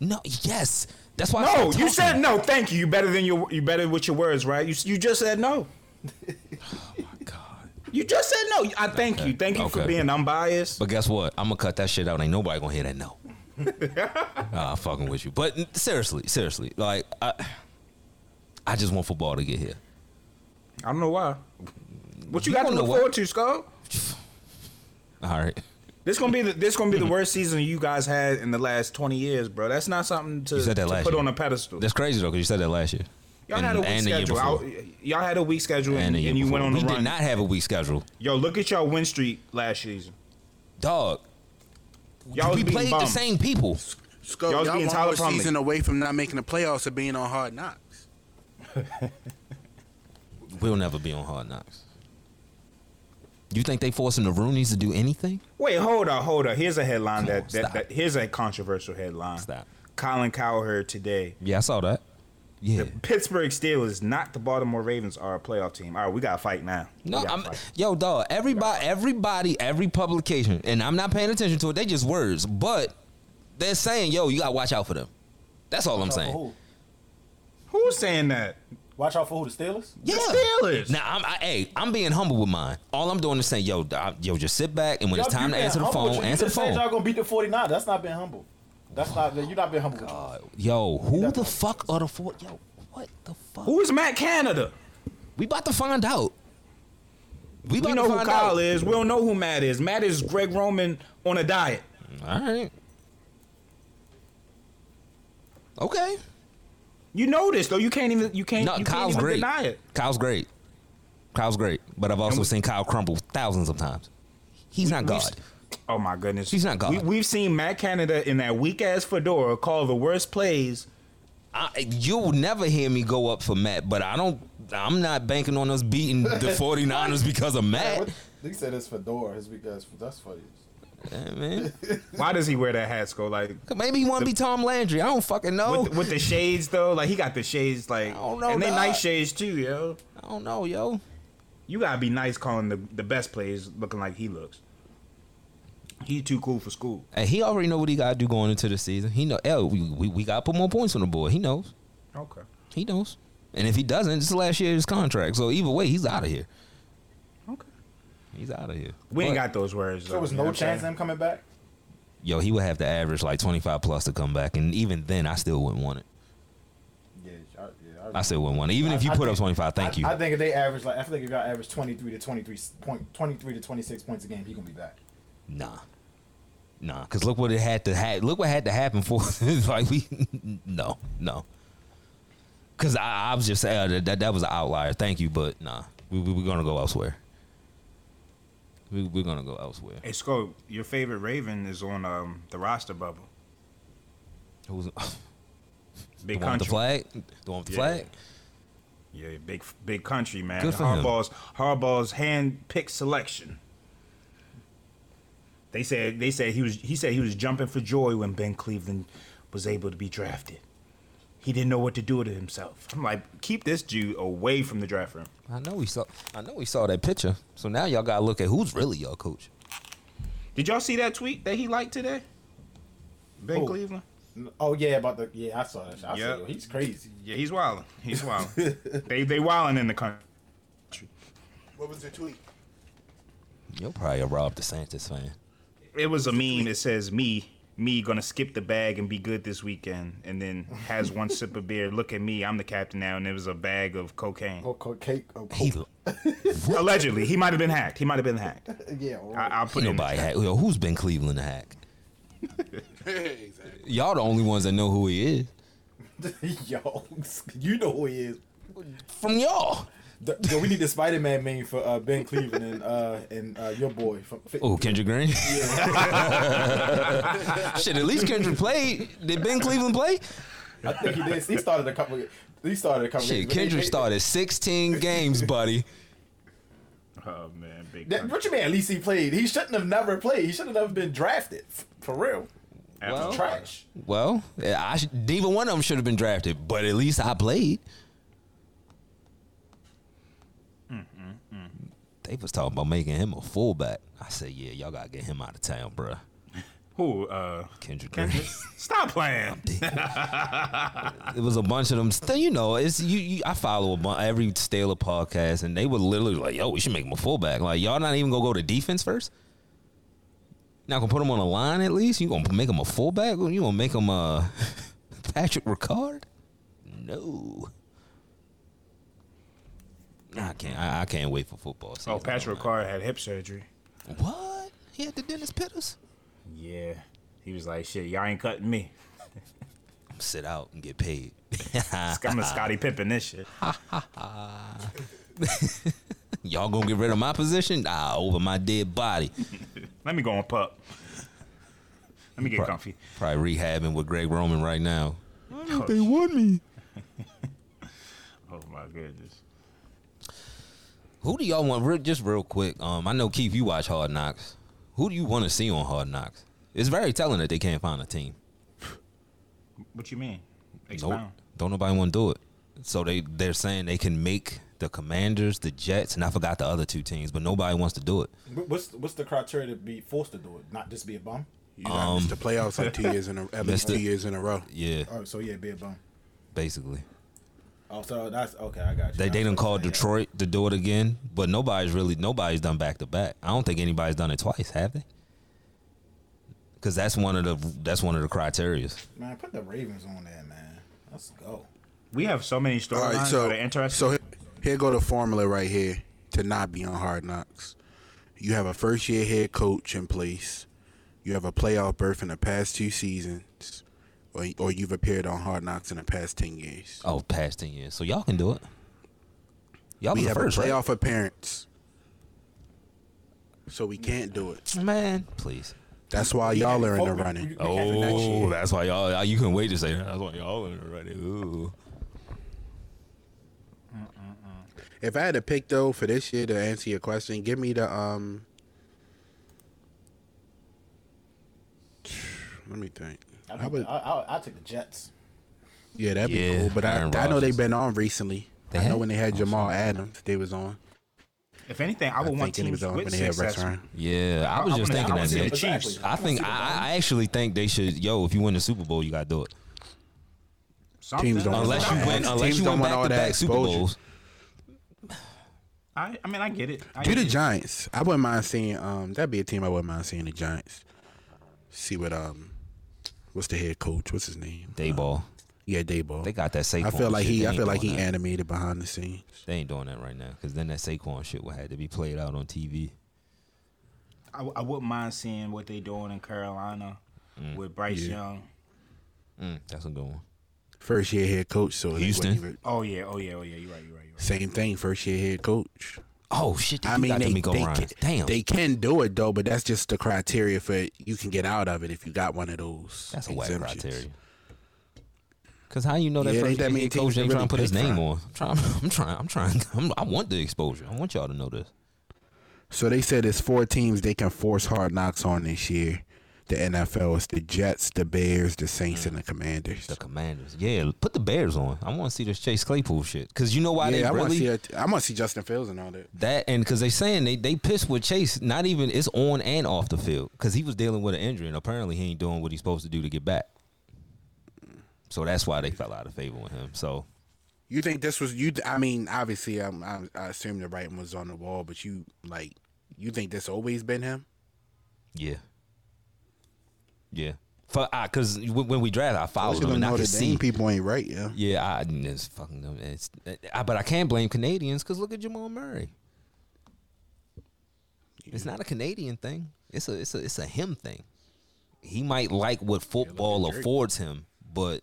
No, yes. That's why. I No, you talking. said no. Thank you. You better than your you better with your words, right? You you just said no. You just said no. I thank you. Thank you for Okay. being unbiased. But guess what? I'm gonna cut that shit out. Ain't nobody gonna hear that no. uh, fucking with you. But n- seriously, seriously, like I, I just want football to get here. I don't know why. What you You got to look know forward to, Skull? All right. This gonna be the this gonna be the worst season you guys had in the last twenty years, bro. That's not something to, You said that to last put year. on a pedestal. That's crazy though, because you said that last year. Y'all And- had a weak and schedule. before. I- y'all had a weak schedule, and, And, and you before. went on we a did not have a weak schedule, Yo, look at y'all win streak last season. dog. Y'all was we beating played the same people. Scope, Y'all was y'all being one Tyler Plumlee. season away from not making the playoffs or being on Hard Knocks. We'll never be on Hard Knocks. You think they forcing the Rooneys to do anything? Wait, hold on, hold on. Here's a headline Come that, on, that, that here's a controversial headline. Stop. Colin Cowherd today. Yeah, I saw that. Yeah. The Pittsburgh Steelers, not the Baltimore Ravens, are a playoff team. All right, we gotta fight now. No, I'm fight. yo dog. Everybody, everybody, every publication, and I'm not paying attention to it. They just words, but they're saying, yo, you gotta watch out for them. That's all I'm Watch out for saying. who? Who's saying that? Watch out for who? The Steelers? Yeah. Steelers. Now, I'm, I, hey, I'm being humble with mine. All I'm doing is saying, yo, dog, yo, just sit back, and when it's time to answer the phone, answer the phone. Y'all gonna beat the 49. That's not being humble. That's not. You're not being humble. Uh, yo, who the fuck are the four? Yo, what the fuck? Who is Matt Canada? We about to find out. We about We know to who find Kyle out. is. We don't know who Matt is. Matt is Greg Roman on a diet. All right. Okay. You know this though. You can't even. You can't. No, you Kyle's can't even great. deny it. Kyle's great. Kyle's great, but I've also we- seen Kyle crumble thousands of times. He's not We've- God. Oh my goodness. He's not God. We, we've seen Matt Canada in that weak ass fedora call the worst plays. I, you'll never hear me go up for Matt, but I don't. I'm not banking on us beating the 49ers because of Matt. What? He said it's fedora. It's because that's funny. Yeah, man. Why does he wear that hat, Skull? Like Maybe he want to be Tom Landry. I don't fucking know. with, with the shades though. Like he got the shades. Like I don't know, and they dog. nice shades too, yo. I don't know, yo. You gotta be nice calling the the best plays looking like he looks. He too cool for school. Hey, he already know what he got to do going into the season. He know. Hell, we, we, we got to put more points on the board. He knows. Okay. He knows. And if he doesn't, it's the last year of his contract. So either way, he's out of here. Okay. He's out of here. We ain't got those words. So there was though, you know no what I'm chance of him coming back. Yo, he would have to average like 25 plus to come back, and even then, I still wouldn't want it. Yeah, I, yeah, I still wouldn't want it. Even if you I- I put up 25, thank I, you. I think if they average like I feel like if y'all average 23 to 23 point 23 to 26 points a game, he gonna be back. Nah, nah. Cause look what it had to ha- Look what had to happen for. like we, no, no. Cause I, I was just saying that, that that was an outlier. Thank you, but nah, we, we we're gonna go elsewhere. We, we're gonna go elsewhere. Hey, Skull, your favorite Raven is on um, the roster bubble. Who's the Big the country. flag? The one with the Yeah. flag? Yeah, big big country man. Good for him. Harbaugh's Harbaugh's hand picked selection. They said they said he was he said he was jumping for joy when Ben Cleveland was able to be drafted. He didn't know what to do with himself. I'm like, keep this dude away from the draft room. I know we saw. I know we saw that picture. So now y'all gotta look at who's really your coach. Did y'all see that tweet that he liked today? Ben Who? Cleveland. Oh yeah, about the yeah, I saw that. I Yeah. saw it. He's crazy. Yeah, he's wilding. He's wilding. they they wilding in the country. What was the tweet? You're probably a Ron DeSantis fan. It was a meme that says me, me gonna skip the bag and be good this weekend, and then has one sip of beer. Look at me, I'm the captain now, and it was a bag of cocaine. Oh, co- cake. Oh, He. Allegedly, he might have been hacked. He might have been hacked. yeah. all I, right. I'll put ain't it in the nobody hacked. Yo, who's Ben Cleveland hacked? exactly. Y'all the only ones that know who he is. Yo, you know who he is. From y'all. The- Yo, we need the Spider Man meme for uh, Ben Cleveland and uh, and uh, your boy. From, Oh, Kendrick Green. Yeah. Shit, at least Kendrick played. Did Ben Cleveland play? I think he did. He started a couple. He started a couple. Shit, games, Kendrick they- started 16 games, buddy. Oh man, big. That, what you mean? At least he played. He shouldn't have never played. He should have never been drafted. For real. Well, Trash. well, I should, neither one of them should have been drafted, but at least I played. They was talking about making him a fullback. I said, yeah, y'all gotta get him out of town, bruh. Who? Uh, Kendrick Green. Kendrick? Stop playing. it was a bunch of them. You know, it's you. you I follow a bunch every Steeler podcast, and they were literally like, "Yo, we should make him a fullback." Like, y'all not even gonna go to defense first. Not gonna put him on a line at least. You gonna make him a fullback? You gonna make him uh, Patrick Ricard? No. I can't. I, I can't wait for football. Oh. Patrick Ricard had hip surgery. What? He had the Dennis Pitta's. Yeah, he was like, "Shit, y'all ain't cutting me. Sit out and get paid. I'm a Scottie Pippen this shit." Y'all gonna get rid of my position? Ah, over my dead body. Let me go on pup. Let me get Pro- comfy. Probably rehabbing with Greg Roman right now. They want me. Oh my goodness. Who do y'all want? Real, just real quick. Um, I know Keith, you watch Hard Knocks. Who do you want to see on Hard Knocks? It's very telling that they can't find a team. What you mean? Nope. Don't nobody want to do it. So they they're saying they can make the Commanders, the Jets, and I forgot the other two teams, but nobody wants to do it. What's what's the criteria to be forced to do it? Not just be a bum. You got missed the playoffs like two years in a, at least two years in a row. Yeah, Oh, so yeah, be a bum. basically. Oh, so that's okay. I got you. They I they was done about to called. Detroit to do it again, but nobody's really nobody's done back to back. I don't think anybody's done it twice, have they? Because that's one of the that's one of the criterias. Man, put the Ravens on there, man. Let's go. We have so many All storylines right, so that are interesting. so here, here go the formula right here to not be on Hard Knocks. You have a first year head coach in place. You have a playoff berth in the past two seasons, or or you've appeared on Hard Knocks in the past ten years. Oh, past ten years, so y'all can do it. Y'all we the have first, a right? playoff appearance, so we can't do it. man. Please. That's why y'all are in the running. You- you can't for next Oh, year. that's why y'all. You couldn't wait to say that. That's why y'all in already. Ooh. If I had to pick though for this year to answer your question, give me the um. Let me think. I, I think, would, I, I, I take the Jets. yeah, that'd be cool. But I, I know they've been on recently. They I know when they had Jamal Adams, they was on. if anything, I would want teams was on with when they had Rex success. Ryan. Yeah, I I- was I just wanna- thinking I that. see the Chiefs. Exactly. I think I, I actually think they should. Yo, if you win the Super Bowl, you gotta do it. Something. Teams don't Unless you win, unless Teams you don't win want back all to that back Super exposure. Bowls. I, I mean, I get it. I Do get the it. Giants. I wouldn't mind seeing. Um, that'd be a team I wouldn't mind seeing the Giants. See what um, what's the head coach? What's his name? Daboll. Yeah, Daboll. They got that Saquon. I feel like shit. he. I feel like he that. animated behind the scenes. They ain't doing that right now because then that Saquon shit would have to be played out on TV. I, I wouldn't mind seeing what they doing in Carolina with Bryce Yeah. Young. Mm, that's a good one. First year head coach. So they Houston? wouldn't even- Oh yeah, oh yeah, oh yeah. You're right. You're right. You're right. Same thing. First year head coach. Oh shit! I mean, they, they can, Damn, they can do it though, but that's just the criteria for you can get out of it if you got one of those. that's a whack criteria. Cause how you know that Yeah, first that head coach ain't trying to put his name on? I'm trying. I'm trying. I'm trying. I'm, I want the exposure. I want y'all to know this. So they said it's four teams they can force hard knocks on this year. The NFL is the Jets, the Bears, the Saints, and the mm. Commanders. The Commanders. Yeah, put the Bears on. I want to see this Chase Claypool shit. Cause you know why yeah, I they to really see. it- I want to see Justin Fields and all that. that and because they saying they they pissed with Chase. Not even it's on and off the field because he was dealing with an injury and apparently he ain't doing what he's supposed to do to get back. So that's why they fell out of favor with him. So You think this was you? I mean, obviously, I'm, I'm, I assume the writing was on the wall, but you like, you think this always been him? yeah, yeah. For uh, because when when we draft, I followed him and I could see. people ain't right, yeah. Yeah, I it's fucking. It's, I, but I can't blame Canadians because look at Jamal Murray. It's not a Canadian thing. It's a it's a it's a him thing. He might like what football Drake. affords him, but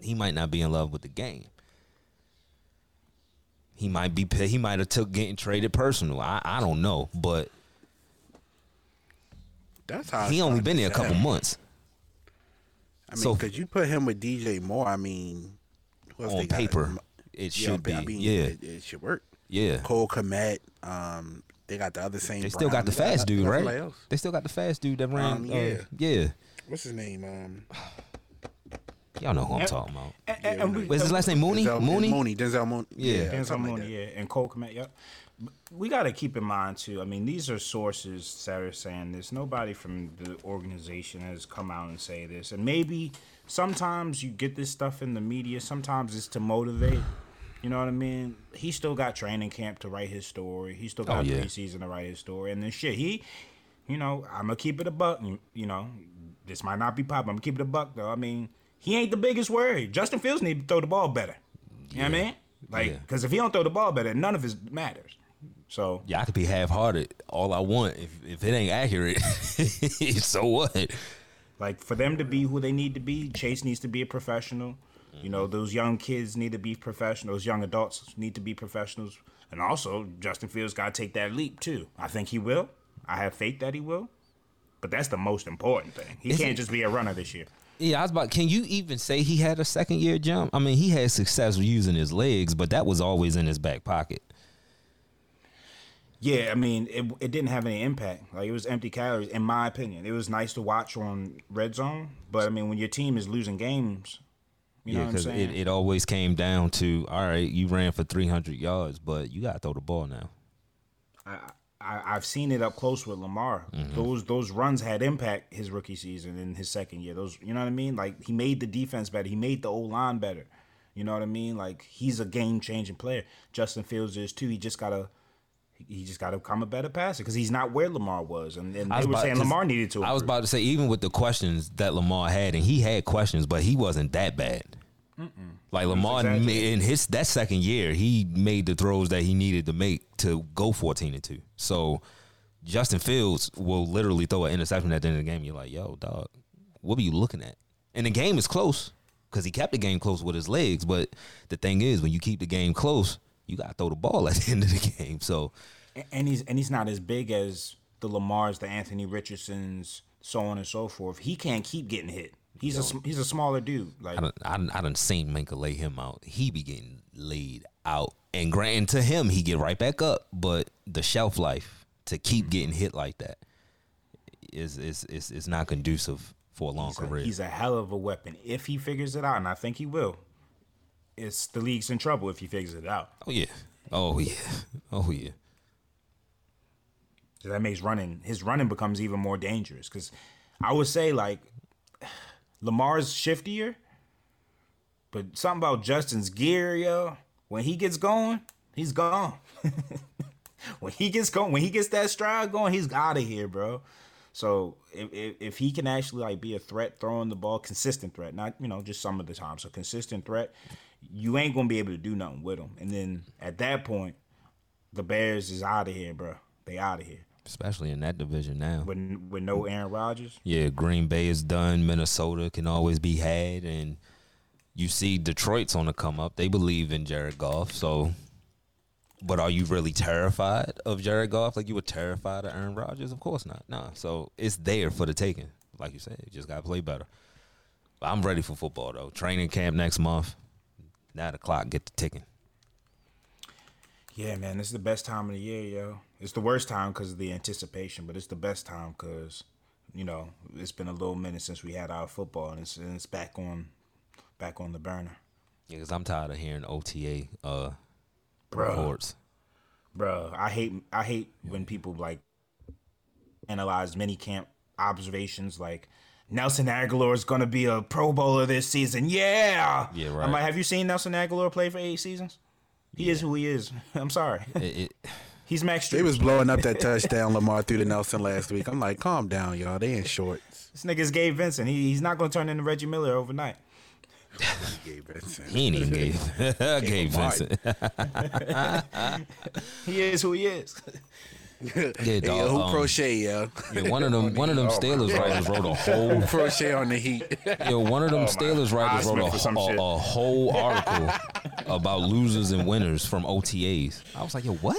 he might not be in love with the game. He might be he might have took getting traded personal. I I don't know, but That's how he only been there a couple sound. months I mean, So- because you put him with DJ Moore, I mean, who they on got? paper. Um, It yeah, should be, I mean, yeah, it, it should work. yeah. Cole Kmet, um, they got the other same. They still got the Brown. fast They dude, got right? else. They still got the fast dude that ran. Um, uh, yeah. yeah. What's his name? Um, Y'all know who I'm Yeah. talking about. And, and, and we, What's his last name? Mooney. Denzel, Mooney. Mooney. Denzel Mooney. Yeah. Yeah, Denzel something like Mooney, yeah, and Cole Kmet, yep. We got to keep in mind too. I mean, these are sources that are saying this. Nobody from the organization has come out and say this. And maybe sometimes you get this stuff in the media. Sometimes it's to motivate. You know what I mean? He still got training camp to write his story. He still got Oh, yeah. preseason to write his story. And then shit, he, you know, I'm gonna keep it a buck. You, know, this might not be pop. I'm gonna keep it a buck though. I mean, he ain't the biggest worry. Justin Fields need to throw the ball better. You know what I mean? Like, Yeah. because if he don't throw the ball better, none of it matters. So Yeah, I could be half hearted all I want. If if it ain't accurate, so what? Like for them to be who they need to be, Chase needs to be a professional. You know, those young kids need to be professionals. Those young adults need to be professionals. And also, Justin Fields got to take that leap too. I think he will. I have faith that he will. but that's the most important thing. He Is can't it- just be a runner this year. Yeah, I was about. Can you even say he had a second year jump? I mean, he had success using his legs, but that was always in his back pocket. Yeah, I mean, it, it didn't have any impact. Like it was empty calories, in my opinion. It was nice to watch on red zone, but I mean, when your team is losing games, you know yeah, what I'm because saying? it, it always came down to all right, you ran for three hundred yards, but you got to throw the ball now. I, I've seen it up close with Lamar. Mm-hmm. Those those runs had impact his rookie season and his second year. Those you know what I mean? Like he made the defense better. He made the O line better. You know what I mean? Like he's a game changing player. Justin Fields is too. He just gotta he just gotta become a better passer because he's not where Lamar was. And, and I they was were about- saying Lamar needed to. I was about to say, even with the questions that Lamar had, and he had questions, but he wasn't that bad. Like Lamar in his that second year, he made the throws that he needed to make to go fourteen and two. So Justin Fields will literally throw an interception at the end of the game. You're like, yo, dog, what are you looking at? And the game is close because he kept the game close with his legs. But the thing is, when you keep the game close, you got to throw the ball at the end of the game. So and he's and he's not as big as the Lamars, the Anthony Richardsons, so on and so forth. He can't keep getting hit. He's a he's a smaller dude. Like I done, I done seen Minkah lay him out. He be getting laid out. And granted to him, he get right back up. But the shelf life to keep getting hit like that is is is, is not conducive for a long he's a, career. he's a hell of a weapon if he figures it out, and I think he will. It's the league's in trouble if he figures it out. oh yeah. Oh yeah. Oh yeah. 'Cause that makes running his running becomes even more dangerous. Because I would say like Lamar's shiftier, but something about Justin's gear, yo. When he gets going, he's gone. when he gets going, when he gets that stride going, he's out of here, bro. So if, if if he can actually like be a threat throwing the ball, consistent threat, not you know just some of the time, so consistent threat, you ain't gonna be able to do nothing with them. And then at that point, the Bears is out of here, bro. They out of here Especially in that division now. with with no Aaron Rodgers. Yeah, Green Bay is done. Minnesota can always be had, and you see Detroit's on the come up. They believe in Jared Goff. So, but are you really terrified of Jared Goff? Like you were terrified of Aaron Rodgers? Of course not. No. So it's there for the taking. Like you said, you just got to play better. But I'm ready for football though. Training camp next month. Now the clock get to ticking. Yeah, man, this is the best time of the year, yo. It's the worst time because of the anticipation, but it's the best time because, you know, it's been a little minute since we had our football, and it's, and it's back on, back on the burner, Yeah, because I'm tired of hearing OTA uh, Bruh. reports. bro. I hate, I hate when people like analyze mini camp observations like. Nelson Agholor is gonna be a Pro Bowler this season. Yeah. Yeah, right. I'm like, have you seen Nelson Agholor play for eight seasons? He is who he is. I'm sorry. It, it, He's Max. They was blowing up that touchdown Lamar threw to Nelson last week. I'm like, calm down, y'all. They in shorts. This nigga's Gabe Vincent. He, he's not gonna turn into Reggie Miller overnight. Gabe Vincent. he ain't even gave Gabe Vincent. He is who he is. Yeah, dog. yo, who um, crochet, yo? Yeah, one of them, one of them Steelers writers wrote a whole. crochet on the heat. Yo, one of them Steelers writers wrote a, a, a whole article about losers and winners from OTAs. I was like, yo, what?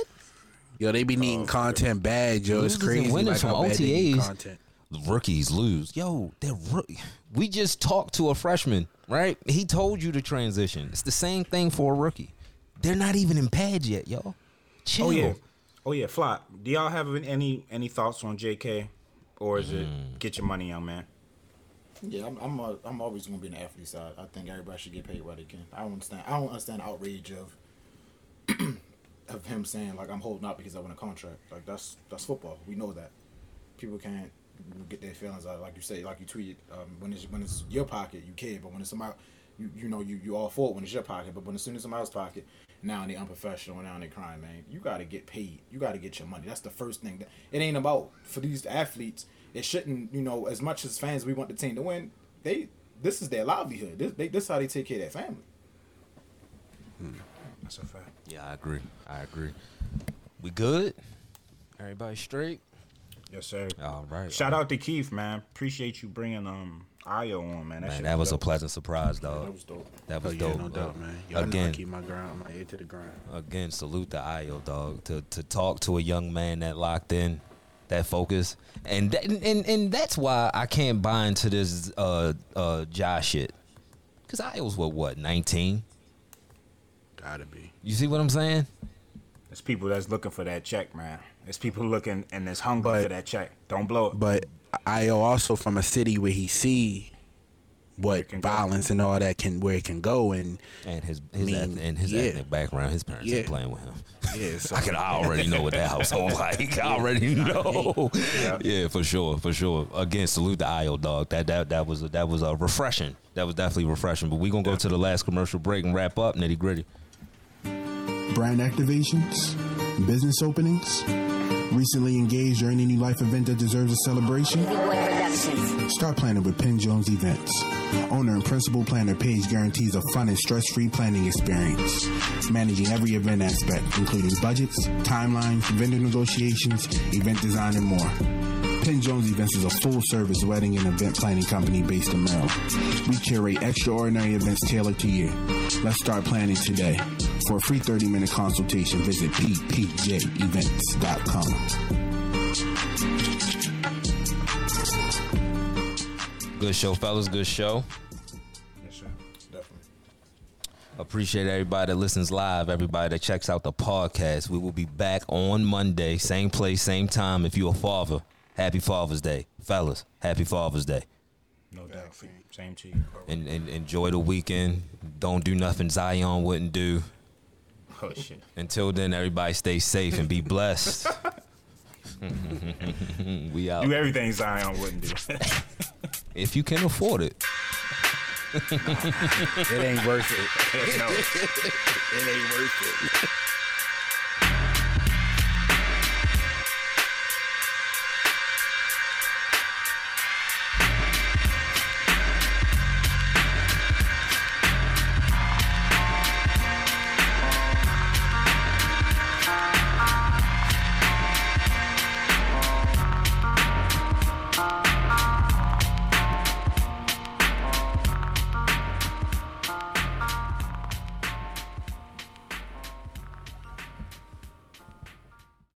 Yo, they be needing content bad, yo. It's Losers and crazy. winners Like from how bad they need OTAs. content. Rookies lose. Yo, they're roo- we just talked to a freshman, right? He told you to transition. It's the same thing for a rookie. They're not even in pads yet, yo. Chill. Oh yeah, oh yeah. Flop. Do y'all have any any thoughts on J.K. or is it get your money, young man? Yeah, I'm I'm, uh, I'm always gonna be on the athlete side. I think everybody should get paid what they can. I don't understand. I don't understand the outrage of of him saying like I'm holding out because I won a contract. Like that's that's football. We know that. People can't get their feelings out. Like you say, like you tweeted, um, when it's when it's your pocket, you care, but when it's somebody, you you know you you all for it when it's your pocket. But when it's soon as somebody else's pocket, now they unprofessional, now they crying, man. You got to get paid. You got to get your money. That's the first thing. That it ain't about for these athletes. It shouldn't, you know, as much as fans we want the team to win. They this is their livelihood. This they, this is how they take care of their family. That's a fact. Yeah, I agree. I agree. We good? Everybody straight? Yes, sir. All right. Shout out to Keith, man. Appreciate you bringing um Ayo on, man. That, Man, that was a pleasant surprise, dog. That was dope. That Oh was yeah, dope. no doubt, man. Y'all know I Again, keep my ground, my ear to the ground. again, salute to Ayo, dog. To to talk to a young man that locked in that focus, and that, and and that's why I can't buy into this uh uh Josh shit. Cause I was what what nineteen. Gotta be. You see what I'm saying? There's people that's looking for that check, man. There's people looking and there's hunger But- for that check. Don't blow it. But Ayo also from a city where he see what can go. violence and all that can where it can go and And his his mean, ethnic, and his yeah. ethnic background, his parents Yeah. ain't playing with him. yeah, so I can I already know what that household like. I already know. Yeah. Yeah, for sure, for sure. Again, salute the Ayo dog. That that that was that was uh, refreshing. That was definitely refreshing. But we gonna go to the last commercial break and wrap up nitty gritty. brand activations, business openings, recently engaged or any new life event that deserves a celebration? Start planning with Penn Jones Events. Owner and principal planner Paige guarantees a fun and stress-free planning experience, managing every event aspect, including budgets, timelines, vendor negotiations, event design, and more. Penn Jones Events is a full-service wedding and event planning company based in Maryland. We curate extraordinary events tailored to you. Let's start planning today. For a free 30-minute consultation, visit ppjevents.com. Good show, fellas. Good show. Yes, sir. Definitely. Appreciate everybody that listens live, everybody that checks out the podcast. We will be back on Monday, same place, same time. If you're a father, happy Father's Day. Fellas, happy Father's Day. No doubt. Same to you. And, and enjoy the weekend. Don't do nothing Zion wouldn't do. Oh shit. Until then, everybody stay safe and be blessed. we out. Do everything Zion wouldn't do. If you can afford it. it ain't worth it. no. It ain't worth it.